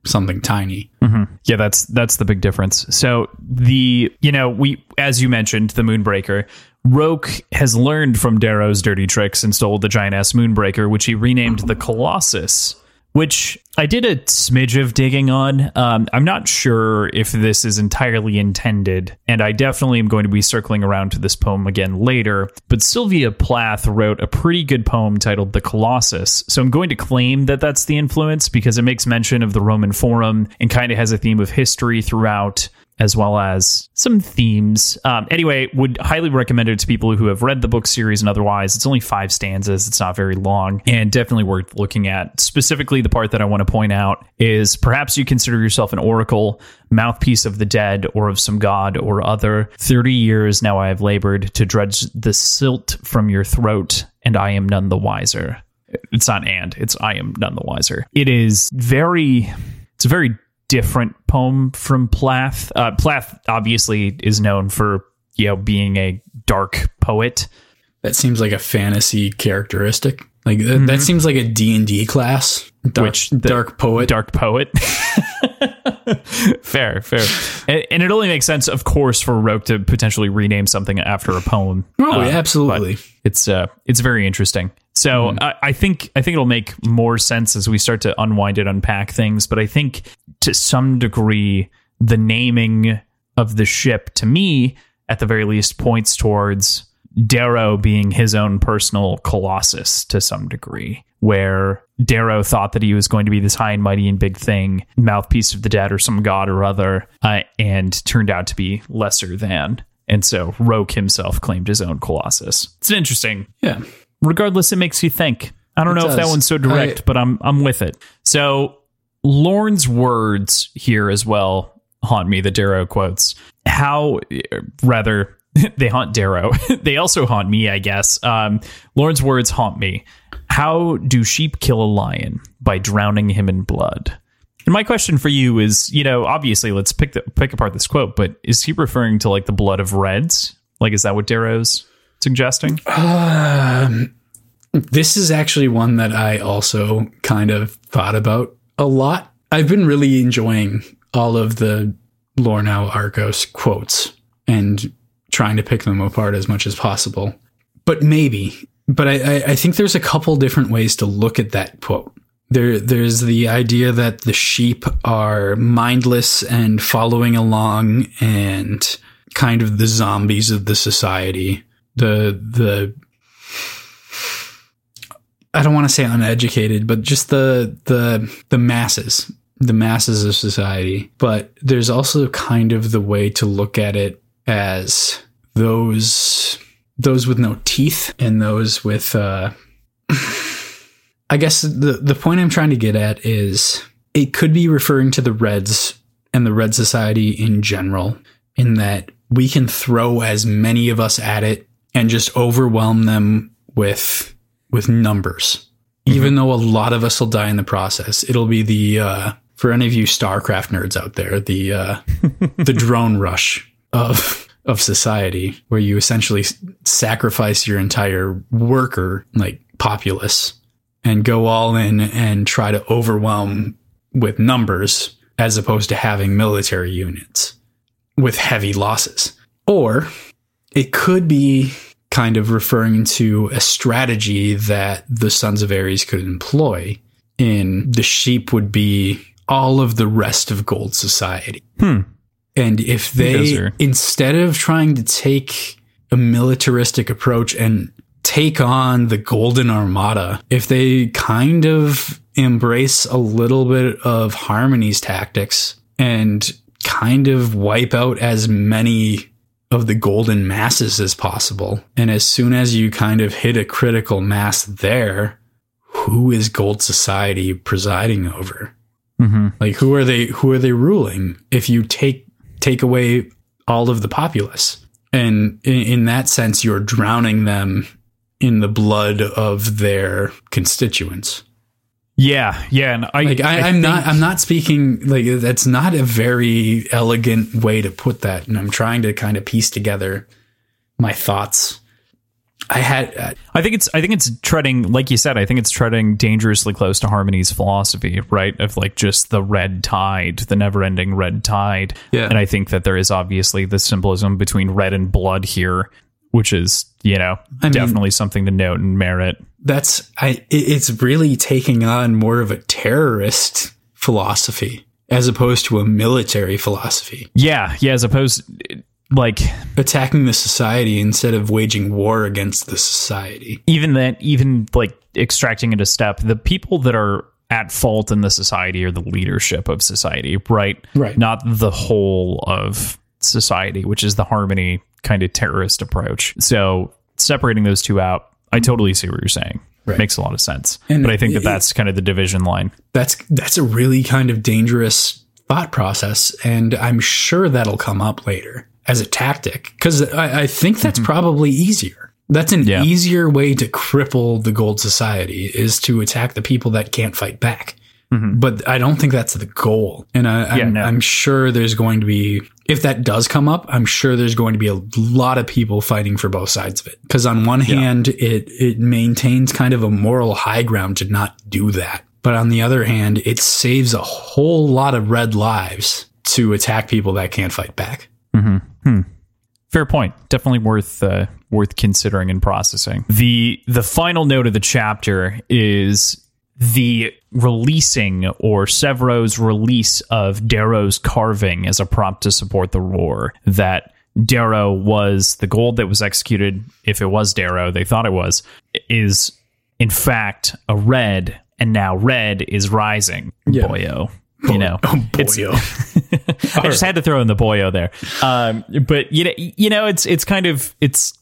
something tiny. Mm-hmm. Yeah, that's that's the big difference. So the you know we as you mentioned the Moonbreaker, Roque has learned from Darrow's dirty tricks and stole the giant ass Moonbreaker, which he renamed the Colossus. Which I did a smidge of digging on. Um, I'm not sure if this is entirely intended, and I definitely am going to be circling around to this poem again later. But Sylvia Plath wrote a pretty good poem titled The Colossus, so I'm going to claim that that's the influence because it makes mention of the Roman Forum and kind of has a theme of history throughout as well as some themes. Um, anyway, would highly recommend it to people who have read the book series and otherwise. It's only five stanzas, it's not very long, and definitely worth looking at. Specifically, the part that I want to point out is perhaps you consider yourself an oracle, mouthpiece of the dead, or of some god or other. Thirty years now I have labored to dredge the silt from your throat, and I am none the wiser. It's not and. It's I am none the wiser. It is very. It's a very different poem from Plath. Uh, Plath obviously is known for you know being a dark poet. That seems like a fantasy characteristic. Like th- that seems like a D&D class. Dark, Which the- dark poet. dark poet. fair, fair. And, and it only makes sense, of course, for Roque to potentially rename something after a poem. Oh, Uh, absolutely. It's uh, it's very interesting. So I, I think I think it'll make more sense as we start to unwind and unpack things. But I think to some degree, the naming of the ship to me, at the very least, points towards Darrow being his own personal colossus to some degree, where Darrow thought that he was going to be this high and mighty and big thing, mouthpiece of the dead or some god or other, uh, and turned out to be lesser than. And so Roque himself claimed his own colossus. It's an interesting. yeah. Regardless, it makes you think. I don't It know if that one's so direct, I- but I'm I'm with it. So Lorn's words here as well haunt me. The Darrow quotes. How rather they haunt Darrow. they also haunt me, I guess. Um, Lorn's words haunt me. How do sheep kill a lion? By drowning him in blood. And my question for you is, you know, obviously, let's pick the, pick apart this quote, but is he referring to like the blood of reds? Like, is that what Darrow's suggesting? Um, this is actually one that I also kind of thought about a lot. I've been really enjoying all of the Lornau Arcos quotes and trying to pick them apart as much as possible. But maybe, but I, I, think there's a couple different ways to look at that quote. There, there's the idea that the sheep are mindless and following along and kind of the zombies of the society. The, the, I don't want to say uneducated, but just the the the masses, the masses of society. But there's also kind of the way to look at it as those those with no teeth and those with uh I guess the the point I'm trying to get at is it could be referring to the Reds and the Red Society in general, in that we can throw as many of us at it and just overwhelm them with with numbers. Even though a lot of us will die in the process, it'll be the uh, for any of you StarCraft nerds out there, the uh, the drone rush of of society, where you essentially sacrifice your entire worker like populace and go all in and try to overwhelm with numbers as opposed to having military units with heavy losses. Or it could be kind of referring to a strategy that the Sons of Ares could employ in the sheep would be all of the rest of gold society. Hmm. And if they, are- instead of trying to take a militaristic approach and take on the Golden Armada, if they kind of embrace a little bit of Harmony's tactics and kind of wipe out as many of the golden masses as possible. And as soon as you kind of hit a critical mass there, who is gold society presiding over? Mm-hmm. Like who are they who are they ruling if you take take away all of the populace? And in, in that sense you're drowning them in the blood of their constituents. Yeah, yeah, and I, Like I, think- not I'm not speaking like that's not a very elegant way to put that. And I'm trying to kind of piece together my thoughts. I had uh, I think it's I think it's treading like you said I think it's treading dangerously close to Harmony's philosophy right of like just the red tide the never ending red tide Yeah. and I think that there is obviously the symbolism between red and blood here which is you know mean- definitely something to note and merit that's I it's really taking on more of a terrorist philosophy as opposed to a military philosophy. yeah yeah as opposed like Attacking the society instead of waging war against the society. even that even like extracting it a step the people that are at fault in the society are the leadership of society right Right. not the whole of society which is the harmony kind of terrorist approach so separating those two out i totally see what you're saying Right. makes a lot of sense And but i think that it- that's kind of the division line That's that's a really kind of dangerous thought process, and I'm sure that'll come up later as a tactic because I, I think that's probably easier. That's an Yeah. easier way to cripple the Gold Society is to attack the people that can't fight back. But I don't think that's the goal. And I, Mm-hmm. Yeah, I'm, no. I'm sure there's going to be, if that does come up, I'm sure there's going to be a lot of people fighting for both sides of it. Because on one hand, it it maintains kind of a moral high ground to not do that. But on the other hand, it saves a whole lot of red lives to attack people that can't fight back. Fair point. Definitely worth uh, worth considering and processing. The the final note of the chapter is the releasing or Sevro's release of Darrow's carving as a prompt to support the roar. That Darrow was the gold that was executed. If it was Darrow, they thought it was, is in fact a red, and now red is rising. Yeah. Boyo. You know, it's- Boyo. I just had to throw in the boyo there. Um, but you know, you know, it's it's kind of it's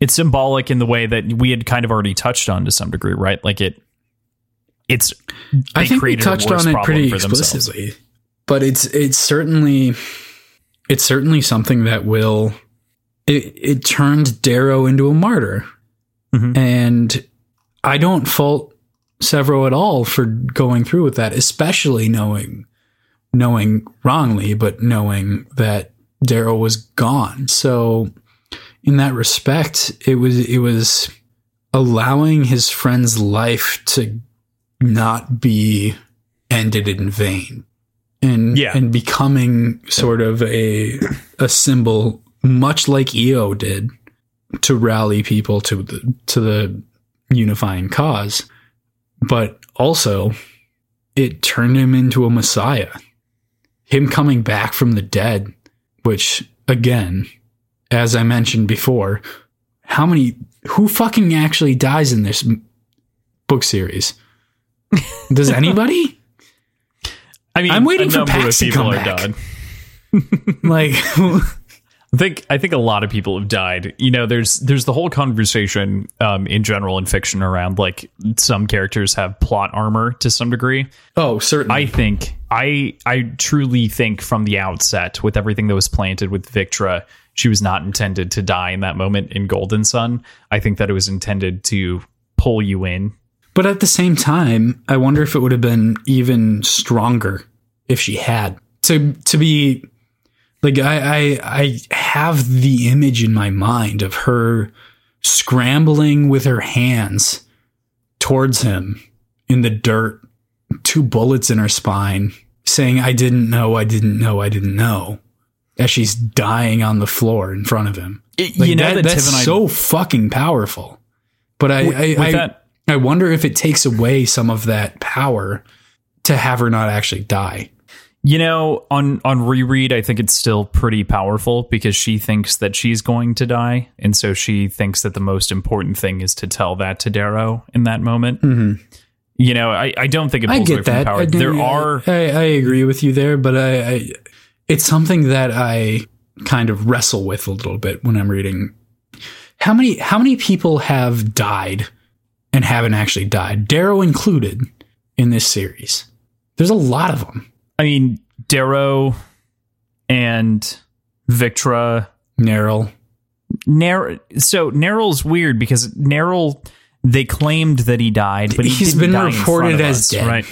it's symbolic in the way that we had kind of already touched on to some degree, right? Like it, it's I think we touched on it pretty themselves. explicitly, but it's it's certainly it's certainly something that will it it turned Darrow into a martyr, Mhm. and I don't fault Sevro at all for going through with that, especially knowing knowing wrongly, but knowing that Darrow was gone. So in that respect, it was it was allowing his friend's life to not be ended in vain and Yeah. and becoming sort of a a symbol much like Eo did to rally people to the to the unifying cause but also it turned him into a messiah him coming back from the dead which again as i mentioned before how many who fucking actually dies in this book series does anybody I mean, I'm waiting a for number Pax of to come are back. done. like I think I think a lot of people have died. You know, there's there's the whole conversation um, in general in fiction around like some characters have plot armor to some degree. oh certainly I think I I truly think from the outset with everything that was planted with Victra, she was not intended to die in that moment in Golden Son. I think that it was intended to pull you in. But at the same time, I wonder if it would have been even stronger if she had to to be like I I, I have the image in my mind of her scrambling with her hands towards him in the dirt, two bullets in her spine, saying I didn't know, I didn't know, I didn't know, as she's dying on the floor in front of him. Like you know that, that that's I so fucking powerful. But I, I, with I, I wonder if it takes away some of that power to have her not actually die. You know, on on reread, I think it's still pretty powerful because she thinks that she's going to die, and so she thinks that the most important thing is to tell that to Darrow in that moment. Mm-hmm. You know, I, I don't think it I pulls away get from that. power. I do- there are I, I agree with you there, but I, I it's something that I kind of wrestle with a little bit when I'm reading. How many how many people have died and haven't actually died, Darrow included, in this series? There's a lot of them. I mean, Darrow and Victra. Neryl. Nar- so Neryl's weird because Neryl they claimed that he died, but he He's didn't been reported as us, dead. right?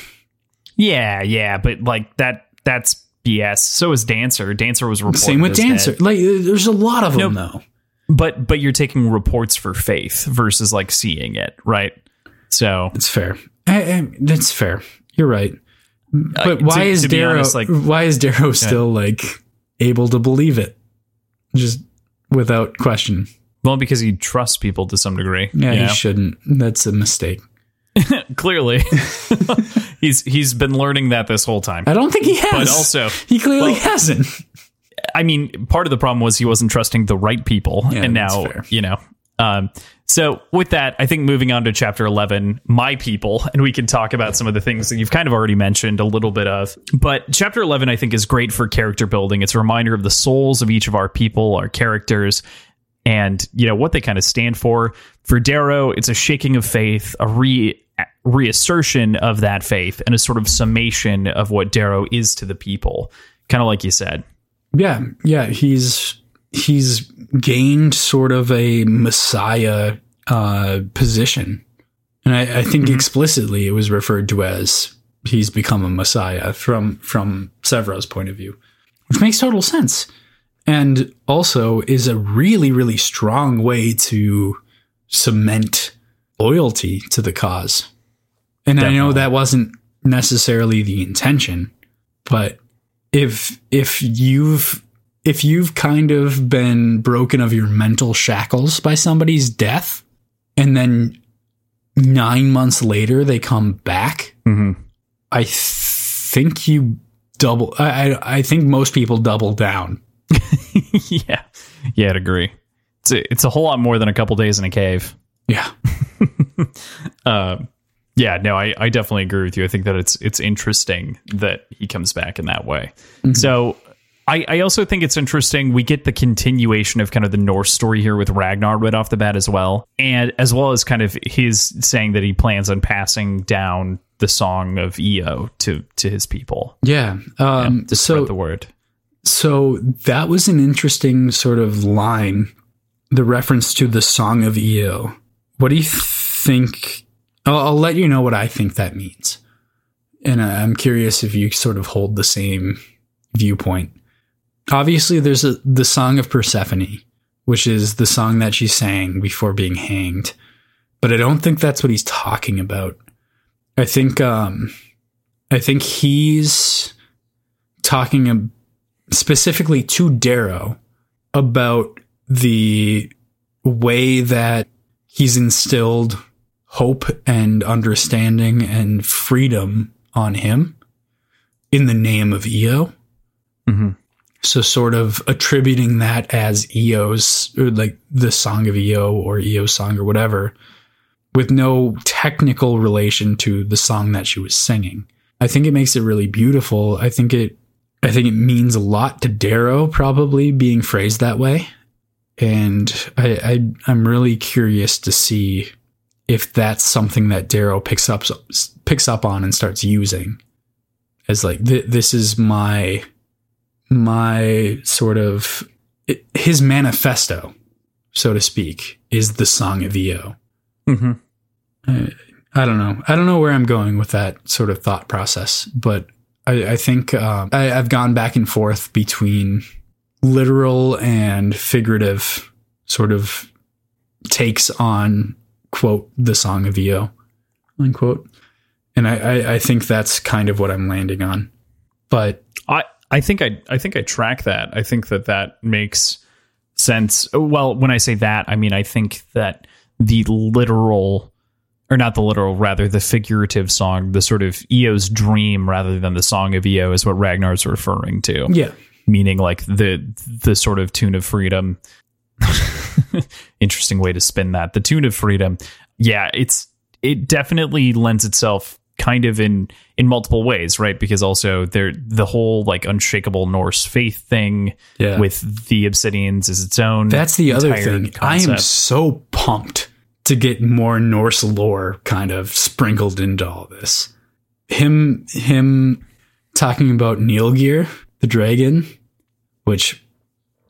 Yeah, yeah, but like that that's BS. So is Dancer. Dancer was reported Same with as dead. Dancer. Like uh, there's a lot of them though. But but you're taking reports for faith versus like seeing it, right? So It's fair. I, I, that's fair. You're right. But why to- is to Darrow honest, like- why is Darrow still like able to believe it? Just without question. well, because he trusts people to some degree. Yeah, he know? shouldn't. That's a mistake. clearly he's he's been learning that this whole time. I don't think he has. But also, he clearly well- hasn't. I mean, part of the problem was he wasn't trusting the right people, Yeah, and now you know. Um, so with that, I think moving on to chapter eleven, my people, and we can talk about some of the things that you've kind of already mentioned a little bit of. But chapter eleven, I think, is great for character building. It's a reminder of the souls of each of our people, our characters, and you know what they kind of stand for. For Darrow, it's a shaking of faith, a re reassertion of that faith, and a sort of summation of what Darrow is to the people. Kind of like you said. Yeah, yeah. He's he's gained sort of a messiah uh, position, and I, I think explicitly it was referred to as he's become a messiah from from Sevro's point of view, which makes total sense, and also is a really really strong way to cement loyalty to the cause. And I know that wasn't necessarily the intention, but if if you've if you've kind of been broken of your mental shackles by somebody's death and then 9 months later they come back, hmm I think you double I I, I think most people double down. yeah, yeah, I'd agree. It's a, it's a whole lot more than a couple days in a cave. Yeah. Uh, yeah, no, I, I definitely agree with you. I think that it's it's interesting that he comes back in that way. So I, I also think it's interesting. We get the continuation of kind of the Norse story here with Ragnar right off the bat as well, and as well as kind of his saying that he plans on passing down the song of Eo to to his people Yeah. Um to so spread the word. So that was an interesting sort of line, the reference to the Song of Eo. What do you think? I'll, I'll let you know what I think that means. And I'm curious if you sort of hold the same viewpoint. Obviously, there's a, the Song of Persephone, which is the song that she sang before being hanged. But I don't think that's what he's talking about. I think, um, I think he's talking specifically to Darrow about the way that he's instilled hope and understanding and freedom on him in the name of Eo. hmm So sort of attributing that as Eo's or like the song of Eo or Eo's song or whatever with no technical relation to the song that she was singing. I think it makes it really beautiful. I think it I think it means a lot to Darrow probably being phrased that way. And I, I I'm really curious to see if that's something that Darrow picks up picks up on and starts using as like th- this is my my sort of his manifesto, so to speak, is the song of Eo. hmm I don't know. I don't know where I'm going with that sort of thought process, but I, I think um, I, I've gone back and forth between literal and figurative sort of takes on quote the song of Eo unquote, and I, I, I think that's kind of what I'm landing on. But I I think I I think I track that. I think that that makes sense. Well, when I say that, I mean I think that the literal or not the literal, rather the figurative song, the sort of Eo's dream rather than the song of Eo is what Ragnar's referring to. yeah, Meaning like the the sort of tune of freedom. Interesting way to spin that. The tune of freedom. Yeah, it's it definitely lends itself kind of in in multiple ways, right? Because also there the whole like unshakable Norse faith thing Yeah. with the Obsidians is its own. That's the other thing. I am so pumped to get more Norse lore kind of sprinkled into all this. Him him talking about Nilgir, the dragon, which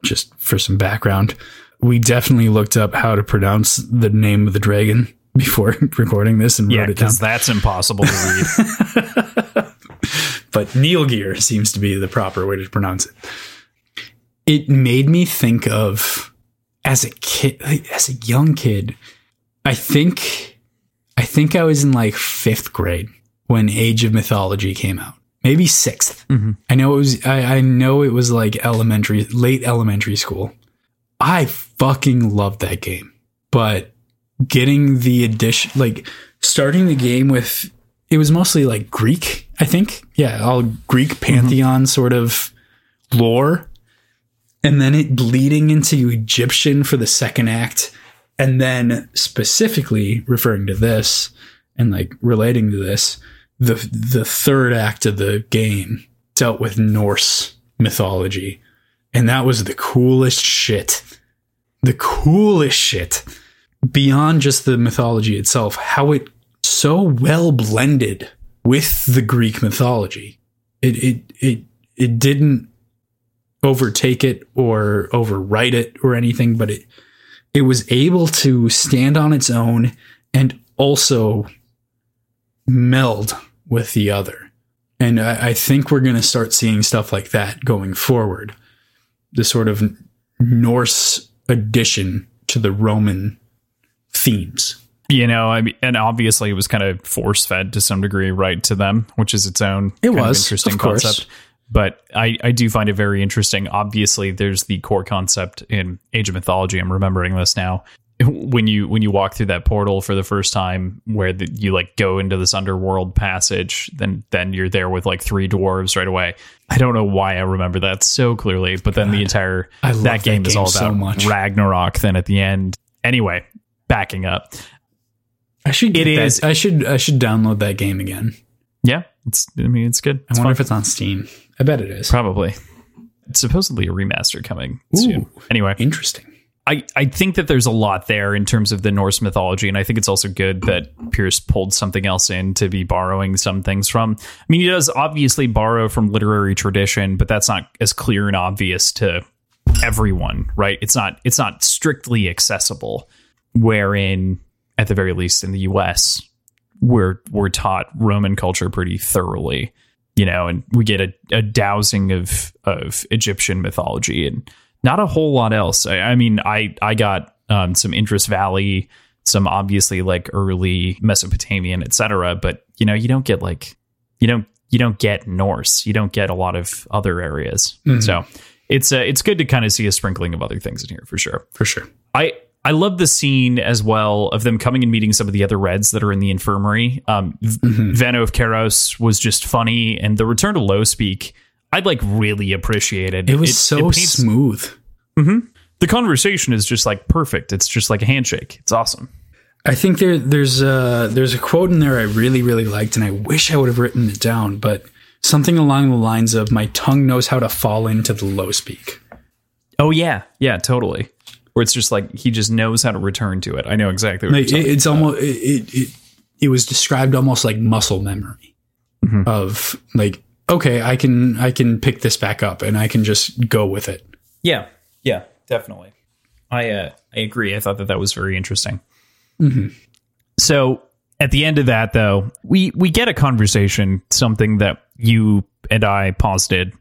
just for some background, we definitely looked up how to pronounce the name of the dragon before recording this and yeah, wrote it down. because that's impossible to read. but Nilgir seems to be the proper way to pronounce it. It made me think of as a kid, as a young kid. I think, I think I was in like fifth grade when Age of Mythology came out. Maybe 6th mm-hmm. I know it was. I, I know it was like elementary, late elementary school. I fucking loved that game, but getting the addition, like starting the game with it was mostly like Greek, I think. Yeah, all Greek mm-hmm. pantheon sort of lore. And then it bleeding into Egyptian for the second act. And then specifically referring to this and like relating to this, the the third act of the game dealt with Norse mythology. And that was the coolest shit. The coolest shit. Beyond just the mythology itself, how it so well blended with the Greek mythology. It it it it didn't overtake it or overwrite it or anything, but it it was able to stand on its own and also meld with the other. And I, I think we're going to start seeing stuff like that going forward. The sort of Norse addition to the Roman themes. You know, I mean, and obviously it was kind of force fed to some degree, right, to them, which is its own It was, interesting concept. But I, I do find it very interesting. Obviously, there's the core concept in Age of Mythology. I'm remembering this now. When you when you walk through that portal for the first time, where the, you like go into this underworld passage, then then you're there with like three dwarves right away. I don't know why I remember that so clearly, but then the entire that game that is game all so about much. Ragnarok. Then at the end, anyway, backing up, I should It that- is- I should I should download that game again. yeah, it's I mean it's good. I It's wonder fun. if it's on Steam. I bet it is. Probably. It's supposedly a remaster coming soon. Anyway, Interesting. I, I think that there's a lot there in terms of the Norse mythology, and I think it's also good that Pierce pulled something else in to be borrowing some things from. I mean, he does obviously borrow from literary tradition, but that's not as clear and obvious to everyone, right? It's not it's not strictly accessible. Wherein, at the very least, in the U.S., we're we're taught Roman culture pretty thoroughly, you know, and we get a, a dousing of of Egyptian mythology and not a whole lot else. I, I mean, I I got um, some Indus Valley, some obviously like early Mesopotamian, etc. But you know, you don't get like you don't you don't get Norse. You don't get a lot of other areas. So it's uh, it's good to kind of see a sprinkling of other things in here for sure. For sure. I I love the scene as well of them coming and meeting some of the other Reds that are in the infirmary. Um, V- Vano of Keros was just funny, and the return to low speak I like really appreciated. It was so paints- smooth. The conversation is just like perfect. It's just like a handshake. It's awesome. I think there there's a there's a quote in there I really really liked, and I wish I would have written it down, but something along the lines of "My tongue knows how to fall into the low speak." Oh yeah, yeah, totally. Where it's just like he just knows how to return to it. I know exactly what Like, it, it's almost it, it it was described almost like muscle memory Mm-hmm. of like okay I can I can pick this back up and I can just go with it. Yeah, yeah, definitely. I uh, I agree. I thought that that was very interesting. So at the end of that, though, we we get a conversation, something that you and I posited,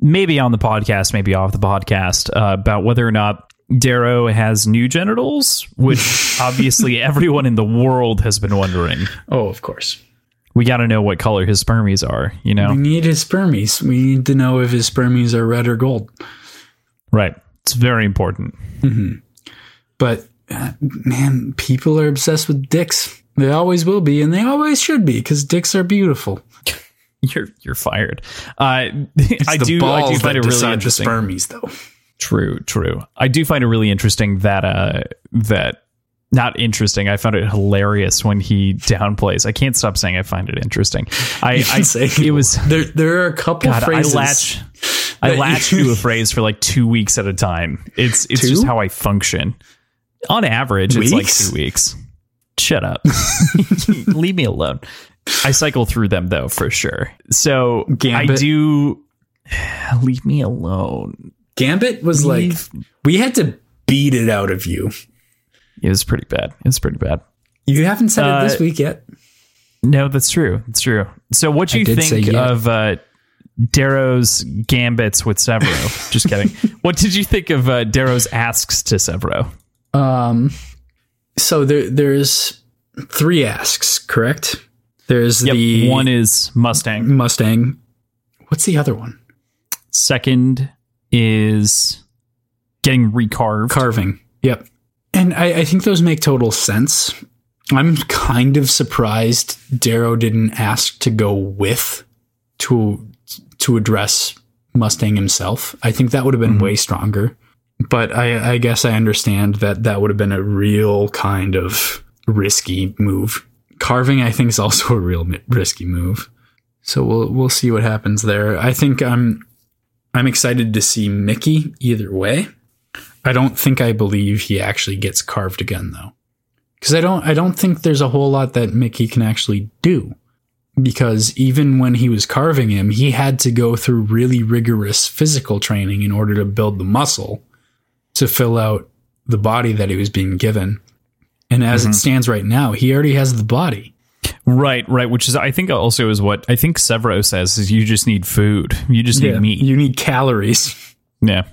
maybe on the podcast, maybe off the podcast, uh, about whether or not Darrow has new genitals, which obviously everyone in the world has been wondering. Oh, of course. We got to know what color his spermies are, you know? We need his spermies. We need to know if his spermies are red or gold. Right. It's very important. But uh, man, people are obsessed with dicks. They always will be, and they always should be, because dicks are beautiful. You're you're fired. Uh, I do I balls do find it really decide the interesting. spermies, though. True, true. I do find it really interesting that uh that not interesting. I found it hilarious when he downplays. I can't stop saying I find it interesting. I, I Say it was there. There are a couple God. I phrases. latch I latch to a phrase for like two weeks at a time. It's it's Two? just how I function. On average, it's like two weeks. Shut up. Leave me alone. I cycle through them though for sure. So I do. Leave me alone. Gambit was like we had to beat it out of you. It was pretty bad. It was pretty bad. You haven't said it this Uh, week yet. No, that's true. It's true. So, what do you did say think yeah. of uh, Darrow's gambits with Sevro? Just kidding. What did you think of uh, Darrow's asks to Sevro? Um, so there there's three asks, correct? There's the one is Mustang. Mustang. What's the other one? Second is getting recarved. Carving. Yep. And I, I think those make total sense. I'm kind of surprised Darrow didn't ask to go with to to address Mustang himself. I think that would have been mm-hmm. way stronger. But I, I guess I understand that that would have been a real kind of risky move. Carving, I think, is also a real risky move. So we'll we'll see what happens there. I think I'm I'm excited to see Mickey either way. I don't think I believe he actually gets carved again though. Cuz I don't I don't think there's a whole lot that Mickey can actually do. because even when he was carving him, he had to go through really rigorous physical training in order to build the muscle to fill out the body that he was being given. And as it mm-hmm. stands right now, he already has the body. Right, right. Which is, I think, also is what I think Sevro says is you just need food. You just need meat. You need calories. Yeah.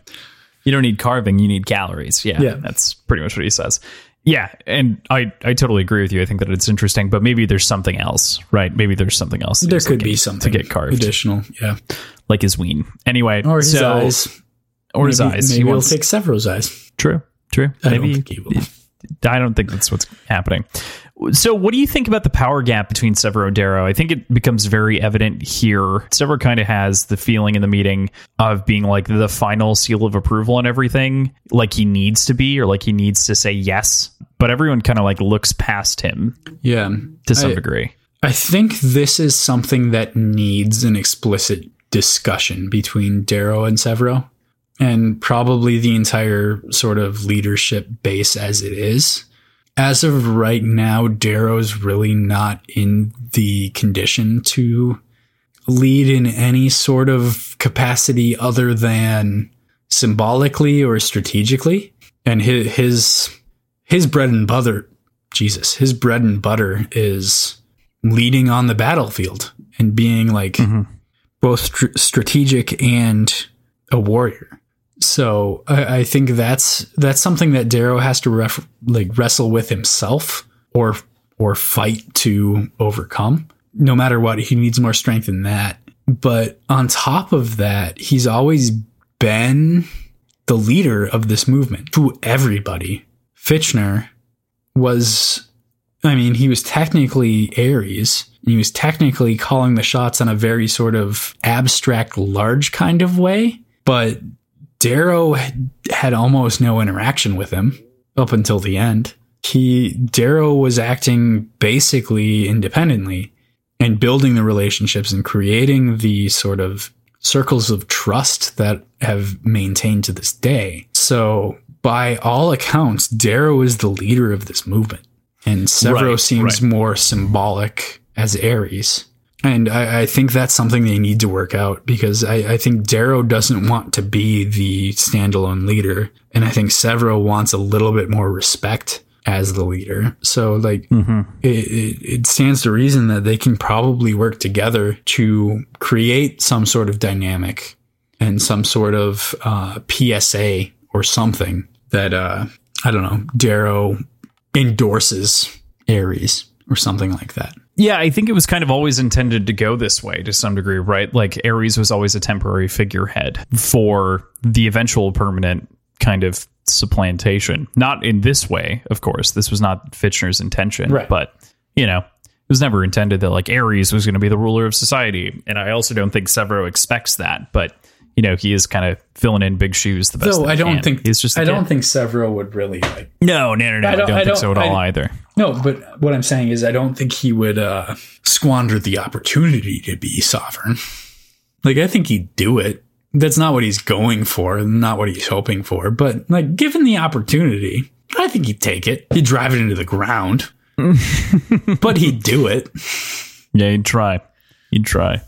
You don't need carving, you need calories. Yeah. Yeah. That's pretty much what he says. Yeah. And I, I totally agree with you. I think that it's interesting, but maybe there's something else, right? Maybe there's something else. There could be something to get carved, additional. Yeah. like his ween. Anyway, Or his so, eyes. Or his eyes. Maybe he he'll take Sevro's eyes. true, true. I maybe don't think he will. I don't think that's what's happening. So, what do you think about the power gap between Sevro and Darrow? I think it becomes very evident here. Sevro kind of has the feeling in the meeting of being like the final seal of approval on everything, like he needs to be, or like he needs to say yes. But everyone kind of like looks past him Yeah. to some I- degree. I think this is something that needs an explicit discussion between Darrow and Severo, and probably the entire sort of leadership base as it is. As of right now, Darrow's really not in the condition to lead in any sort of capacity other than symbolically or strategically. And his his, his bread and butter, Jesus, his bread and butter is leading on the battlefield and being like mm-hmm. both str- strategic and a warrior. So I, I think that's that's something that Darrow has to ref- like wrestle with himself or or fight to overcome. No matter what, he needs more strength in that. But on top of that, he's always been the leader of this movement to everybody. Fitchner was I mean, he was technically Ares. He was technically calling the shots on a very sort of abstract, large kind of way. But Darrow had- almost no interaction with him up until the end. He Darrow was acting basically independently and building the relationships and creating the sort of circles of trust that have maintained to this day. So by all accounts, Darrow is the leader of this movement. And Sevro Right, seems right. more symbolic as Ares. And I, I think that's something they need to work out because I, I think Darrow doesn't want to be the standalone leader. And I think Sevro wants a little bit more respect as the leader. So, like, it, it, it stands to reason that they can probably work together to create some sort of dynamic and some sort of uh, PSA or something that, uh, I don't know, Darrow endorses Ares or something like that. Yeah, I think it was kind of always intended to go this way to some degree, right? Like Ares was always a temporary figurehead for the eventual permanent kind of supplantation. Not in this way, of course. This was not Fitchner's intention, Right. but you know, it was never intended that like Ares was going to be the ruler of society. And I also don't think Sevro expects that, but you know, he is kind of filling in big shoes the best. So that I don't can. think he's just. I a don't think Sevro would really like No, no, no, no. I don't, don't- I think so at don't- all either. No, but what I'm saying is, I don't think he would uh, squander the opportunity to be sovereign. Like, I think he'd do it. That's not what he's going for, not what he's hoping for. But, like, given the opportunity, I think he'd take it. He'd drive it into the ground, but he'd do it. Yeah, he'd try. He'd try.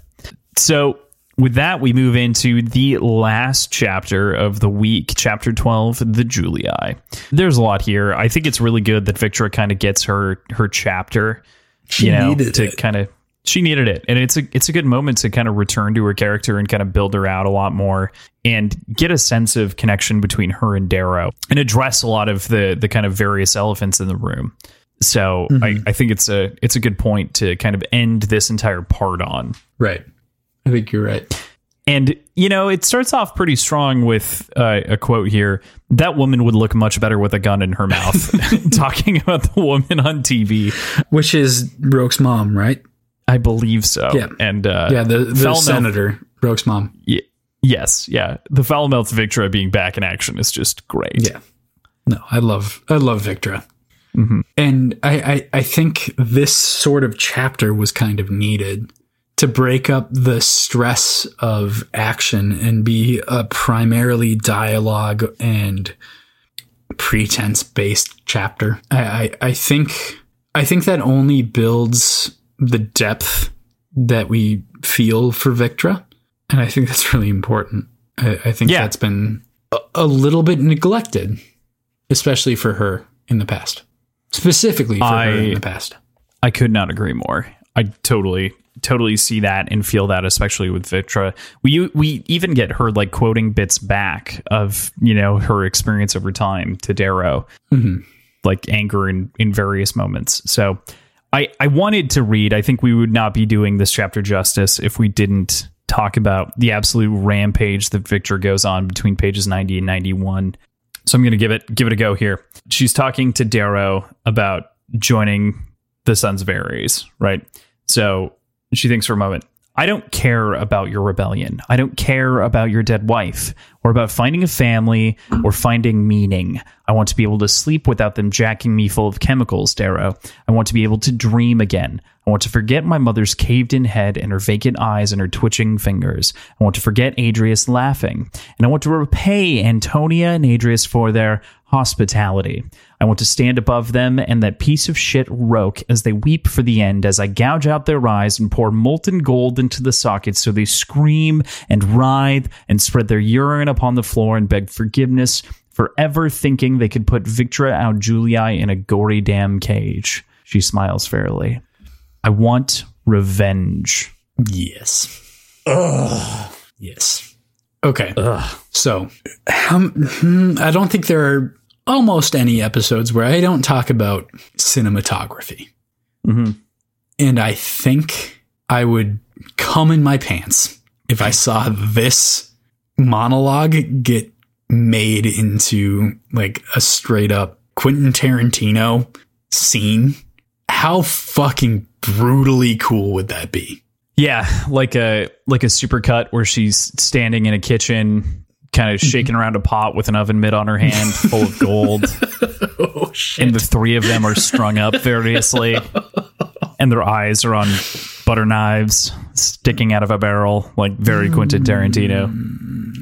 So, with that, we move into the last chapter of the week, chapter 12, the Julii. There's a lot here. I think it's really good that Victra kind of gets her her chapter. She you know, needed to it. kind of she needed it. And it's a it's a good moment to kind of return to her character and kind of build her out a lot more and get a sense of connection between her and Darrow and address a lot of the the kind of various elephants in the room. So Mm-hmm. I, I think it's a it's a good point to kind of end this entire part on. Right. I think you're right. And you know, it starts off pretty strong with uh, a quote here. That woman would look much better with a gun in her mouth. Talking about the woman on TV, Which is Roque's mom, right? I believe so. Yeah. and uh, Yeah, the, the foul-mouthed- senator, Roque's mom. Y- yes, yeah. The foul mouth Victra being back in action is just great. Yeah. No, I love I love Victra. And I, I, I think this sort of chapter was kind of needed to break up the stress of action and be a primarily dialogue and pretense based chapter. I, I, I think I think that only builds the depth that we feel for Victra. And I think that's really important. I, I think Yeah. that's been a, a little bit neglected, especially for her in the past. Specifically for her in the past. I could not agree more. I totally, totally see that and feel that, especially with Victra. We we even get her like quoting bits back of you know her experience over time to Darrow, mm-hmm. like anger in in various moments. So I I wanted to read. I think we would not be doing this chapter justice if we didn't talk about the absolute rampage that Victra goes on between pages 90 and 91. So I'm going to give it give it a go here. She's talking to Darrow about joining the Sons of Ares, right? So she thinks for a moment, I don't care about your rebellion. I don't care about your dead wife or about finding a family or finding meaning. I want to be able to sleep without them jacking me full of chemicals, Darrow. I want to be able to dream again. I want to forget my mother's caved in head and her vacant eyes and her twitching fingers. I want to forget Adrius laughing. And I want to repay Antonia and Adrius for their hospitality. I want to stand above them and that piece of shit Roque as they weep for the end as I gouge out their eyes and pour molten gold into the sockets so they scream and writhe and spread their urine upon the floor and beg forgiveness for ever thinking they could put Victra au Julii in a gory damn cage. She smiles fairly. I want revenge. Yes. Ugh. Yes. Okay. Ugh. So, how, hmm, I don't think there are almost any episodes where I don't talk about cinematography. Mhm. And I think I would come in my pants if I saw this monologue get made into like a straight up Quentin Tarantino scene. How fucking brutally cool would that be? Yeah, like a like a supercut where she's standing in a kitchen, kind of mm-hmm. shaking around a pot with an oven mitt on her hand, full of gold, Oh shit. and the three of them are strung up variously, and their eyes are on butter knives sticking out of a barrel, like very Quentin Tarantino.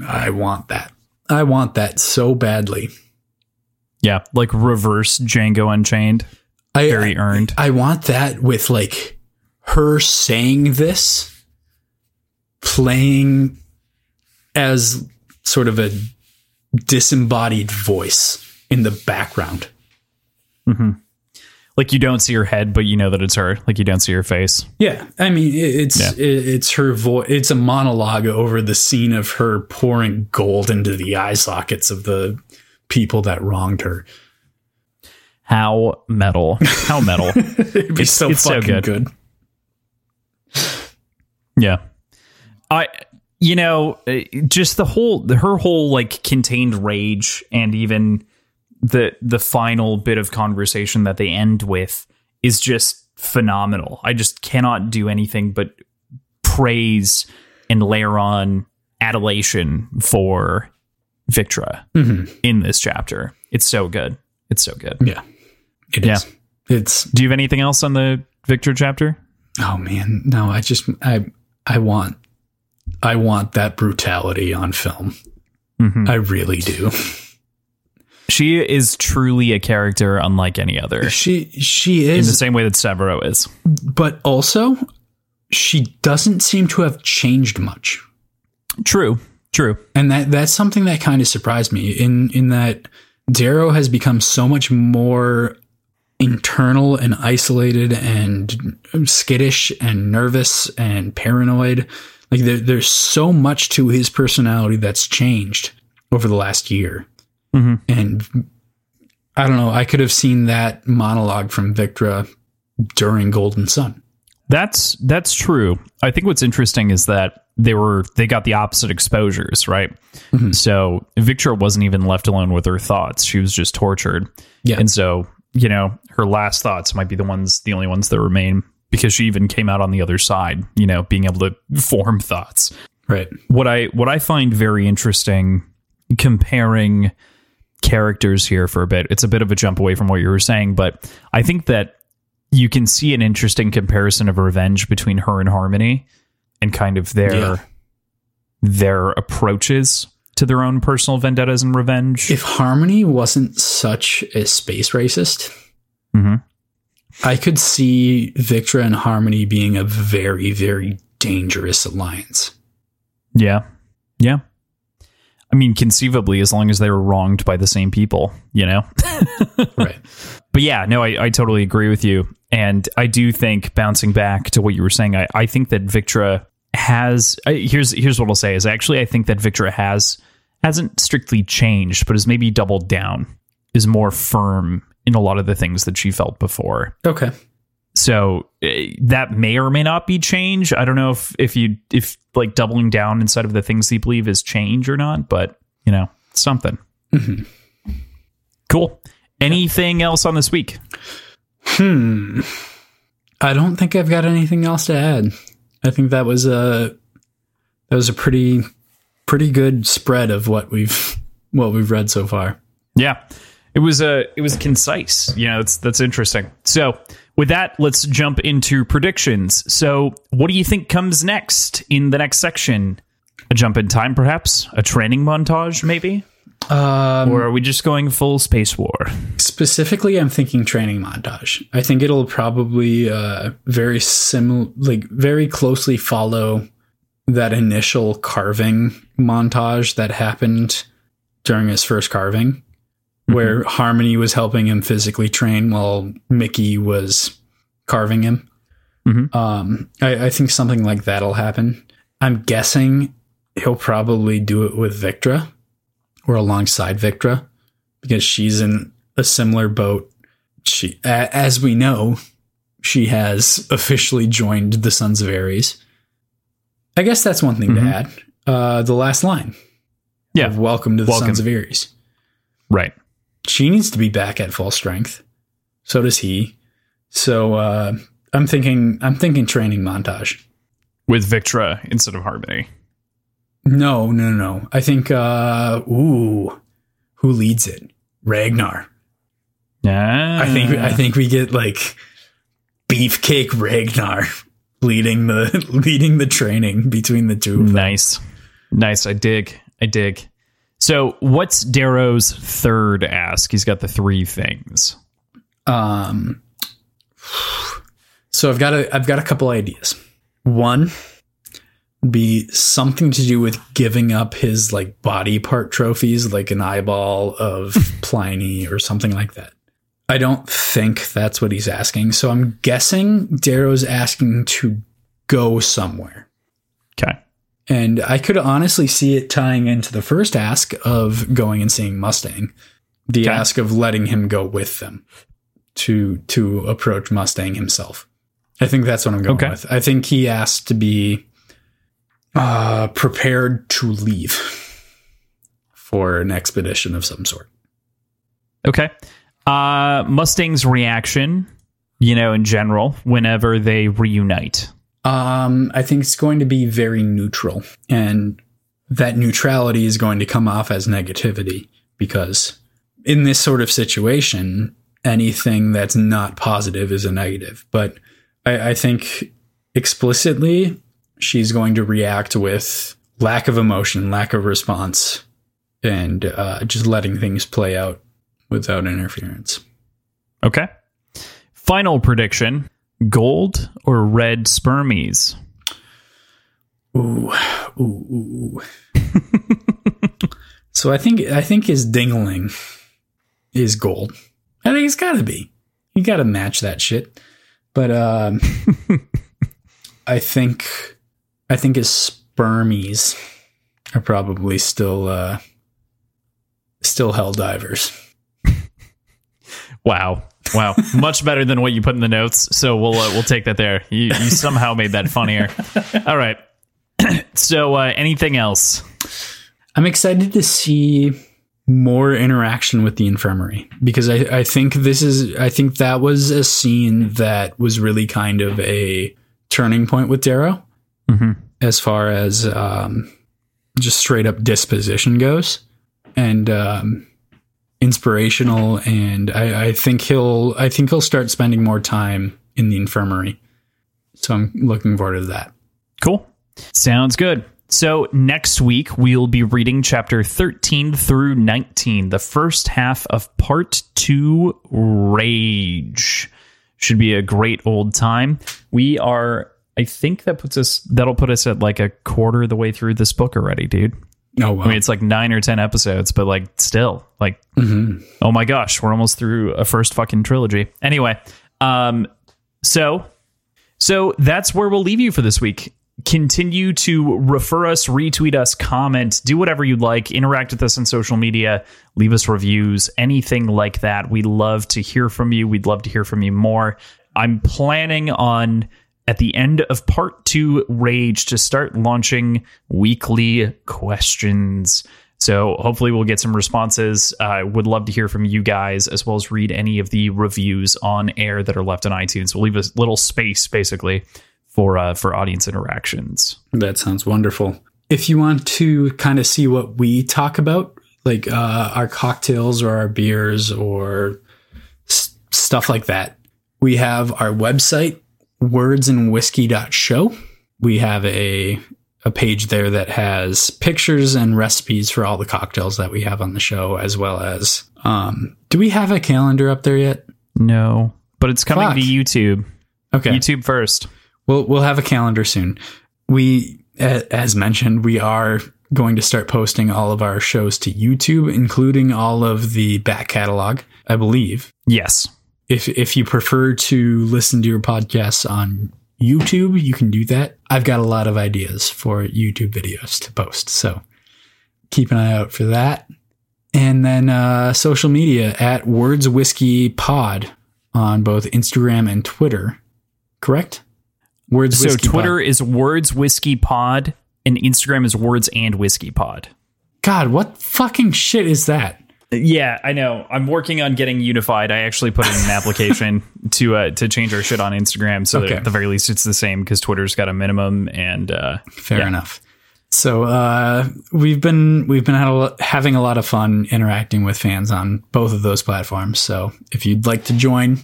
I want that. I want that so badly. Yeah, like reverse Django Unchained, I very earned. I want that with like her saying this, playing as sort of a disembodied voice in the background. Mm-hmm. Like you don't see her head, but you know that it's her. Like you don't see her face. Yeah, I mean it's Yeah. it's her voice. It's a monologue over the scene of her pouring gold into the eye sockets of the people that wronged her. How metal? How metal? It'd be It's- so it's so fucking good. good. Yeah. I you know, uh, just the whole her whole like contained rage and even the the final bit of conversation that they end with is just phenomenal. I just cannot do anything but praise and layer on adulation for Victra in this chapter. It's so good. It's so good. Yeah, it is. Yeah. It's Do you have anything else on the Victra chapter? oh man, no. I just I I want I want that brutality on film. Mm-hmm. I really do. She is truly a character unlike any other. She she is in the same way that Sevro is. but also she doesn't seem to have changed much. True, true. and that that's something that kind of surprised me in in that Darrow has become so much more internal and isolated and skittish and nervous and paranoid like there, there's so much to his personality that's changed over the last year Mhm. and i don't know i could have seen that monologue from victra during Golden Son That's that's true. I think what's interesting is that they were they got the opposite exposures, right? So Victra wasn't even left alone with her thoughts. She was just tortured. Yeah. And so, you know, her last thoughts might be the ones the only ones that remain because she even came out on the other side, you know, being able to form thoughts. right what I what I find very interesting comparing characters here for a bit. It's a bit of a jump away from what you were saying, but I think that you can see an interesting comparison of revenge between her and Harmony and kind of their Yeah. their approaches to their own personal vendettas and revenge. if harmony wasn't such a space racist Mhm. I could see Victra and Harmony being a very, very dangerous alliance. Yeah. Yeah. I mean, conceivably, as long as they were wronged by the same people, you know? Right. But yeah, no, I, I totally agree with you. And I do think bouncing back to what you were saying, I, I think that Victra has I, here's here's what I'll say is actually I think that Victra has hasn't strictly changed, but has maybe doubled down, is more firm in a lot of the things that she felt before. Okay. So eh, that may or may not be change. I don't know if if you if like doubling down inside of the things you believe is change or not, but you know something. Cool. Anything else on this week? Hmm. I don't think I've got anything else to add. I think that was a that was a pretty pretty good spread of what we've what we've read so far. Yeah, it was a it was concise. You know, that's that's interesting. So with that, let's jump into predictions. So, what do you think comes next in the next section? A jump in time, perhaps? A training montage, maybe? Um, Or are we just going full space war? specifically, I'm thinking training montage. I think it'll probably uh, very similar, like very closely follow that initial carving montage that happened during his first carving, where Harmony was helping him physically train while Mickey was carving him. Mhm. Um, I, I think something like that'll happen. I'm guessing he'll probably do it with Victra or alongside Victra because she's in a similar boat. She, a, as we know, she has officially joined the Sons of Ares. I guess that's one thing Mhm. to add. Uh, the last line Yeah, "Welcome to the Welcome. Sons of Ares." right. She needs to be back at full strength. So does he. So uh, I'm thinking. I'm thinking training montage. With Victra instead of Harmony. No, no, no. no. I think. Uh, ooh, who leads it? Ragnar. Yeah, I think I think we get like beefcake Ragnar leading the leading the training between the two of them. Nice. Nice. I dig. I dig. So, what's Darrow's third ask? He's got the three things. Um so I've got a I've got a couple ideas. One would be something to do with giving up his like body part trophies, like an eyeball of Pliny or something like that. I don't think that's what he's asking. So I'm guessing Darrow's asking to go somewhere. Okay. And I could honestly see it tying into the first ask of going and seeing Mustang, the Okay. ask of letting him go with them to to approach Mustang himself. I think that's what I'm going Okay. with. I think he asked to be uh, prepared to leave for an expedition of some sort. Okay. Uh, Mustang's reaction, you know, in general, whenever they reunite. Um, I think it's going to be very neutral, and that neutrality is going to come off as negativity because in this sort of situation, anything that's not positive is a negative. But I, I think explicitly, she's going to react with lack of emotion, lack of response, and uh, just letting things play out without interference. Okay. Final prediction gold or red spermies? Ooh, ooh, ooh. so I think I think his dingling is gold. I think it's got to be. You got to match that shit. But um, I think I think his spermies are probably still uh, still hell divers. Wow. Wow. Much better than what you put in the notes. So we'll uh, we'll take that there. You, you somehow made that funnier. All right. so uh, anything else? I'm excited to see more interaction with the infirmary because I, I think this is I think that was a scene that was really kind of a turning point with Darrow Mhm. as far as um, just straight up disposition goes and um, inspirational and I, I think he'll I think he'll start spending more time in the infirmary so I'm looking forward to that Cool. Sounds good. So next week we'll be reading chapter 13 through 19, the first half of part 2 Rage. Should be a great old time. We are, I think that puts us, that'll put us at like a quarter of the way through this book already, dude. Oh, wow. I mean, it's like nine or 10 episodes, but like still, like, oh my gosh, we're almost through a first fucking trilogy. Anyway, um, so, so that's where we'll leave you for this week. Continue to refer us, retweet us, comment, do whatever you'd like, interact with us on social media, leave us reviews, anything like that. We love to hear from you. We'd love to hear from you more. I'm planning on at the end of part two rage to start launching weekly questions. So hopefully we'll get some responses. I uh, would love to hear from you guys as well as read any of the reviews on air that are left on itunes. We'll leave a little space basically for uh, for audience interactions. That sounds wonderful. If you want to kind of see what we talk about, like uh, our cocktails or our beers or s- stuff like that, we have our website, wordsandwhiskey.show. We have a a page there that has pictures and recipes for all the cocktails that we have on the show, as well as um, do we have a calendar up there yet? no but it's coming Fuck. to youtube Okay. youtube first We'll we'll have a calendar soon. We, as mentioned, we are going to start posting all of our shows to YouTube, including all of the back catalog. I believe. yes If if you prefer to listen to your podcasts on YouTube, you can do that. I've got a lot of ideas for YouTube videos to post, so keep an eye out for that. And then uh, social media at Words Whiskey Pod on both Instagram and Twitter. Correct. Words so Whiskey Pod. twitter is words whiskey pod and instagram is words and whiskey pod God, what fucking shit is that? Yeah, I know. I'm working on getting unified. I actually put in an application to uh, to change our shit on Instagram, so that Okay. at the very least it's the same because Twitter's got a minimum. And uh, Fair Yeah. enough. So uh, we've been we've been had a lo- having a lot of fun interacting with fans on both of those platforms. So if you'd like to join,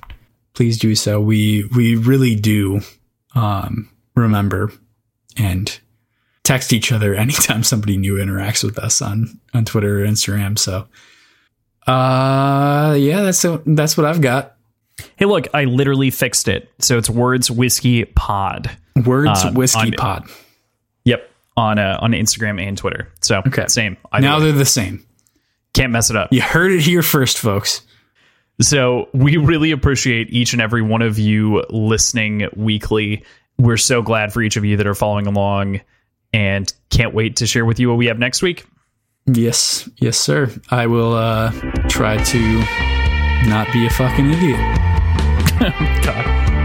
please do so. We we really do um, remember and text each other anytime somebody new interacts with us on on Twitter or Instagram. So uh, yeah, that's that's what I've got. hey, look, I literally fixed it. So it's words whiskey pod. Words Uh, whiskey on- pod. Yep, on uh, on Instagram and Twitter. So Okay. same. I Now they're the same. can't mess it up. You heard it here first, folks. So we really appreciate each and every one of you listening weekly. We're so glad for each of you that are following along and can't wait to share with you what we have next week. Yes, yes, sir. I will uh, try to not be a fucking idiot. God.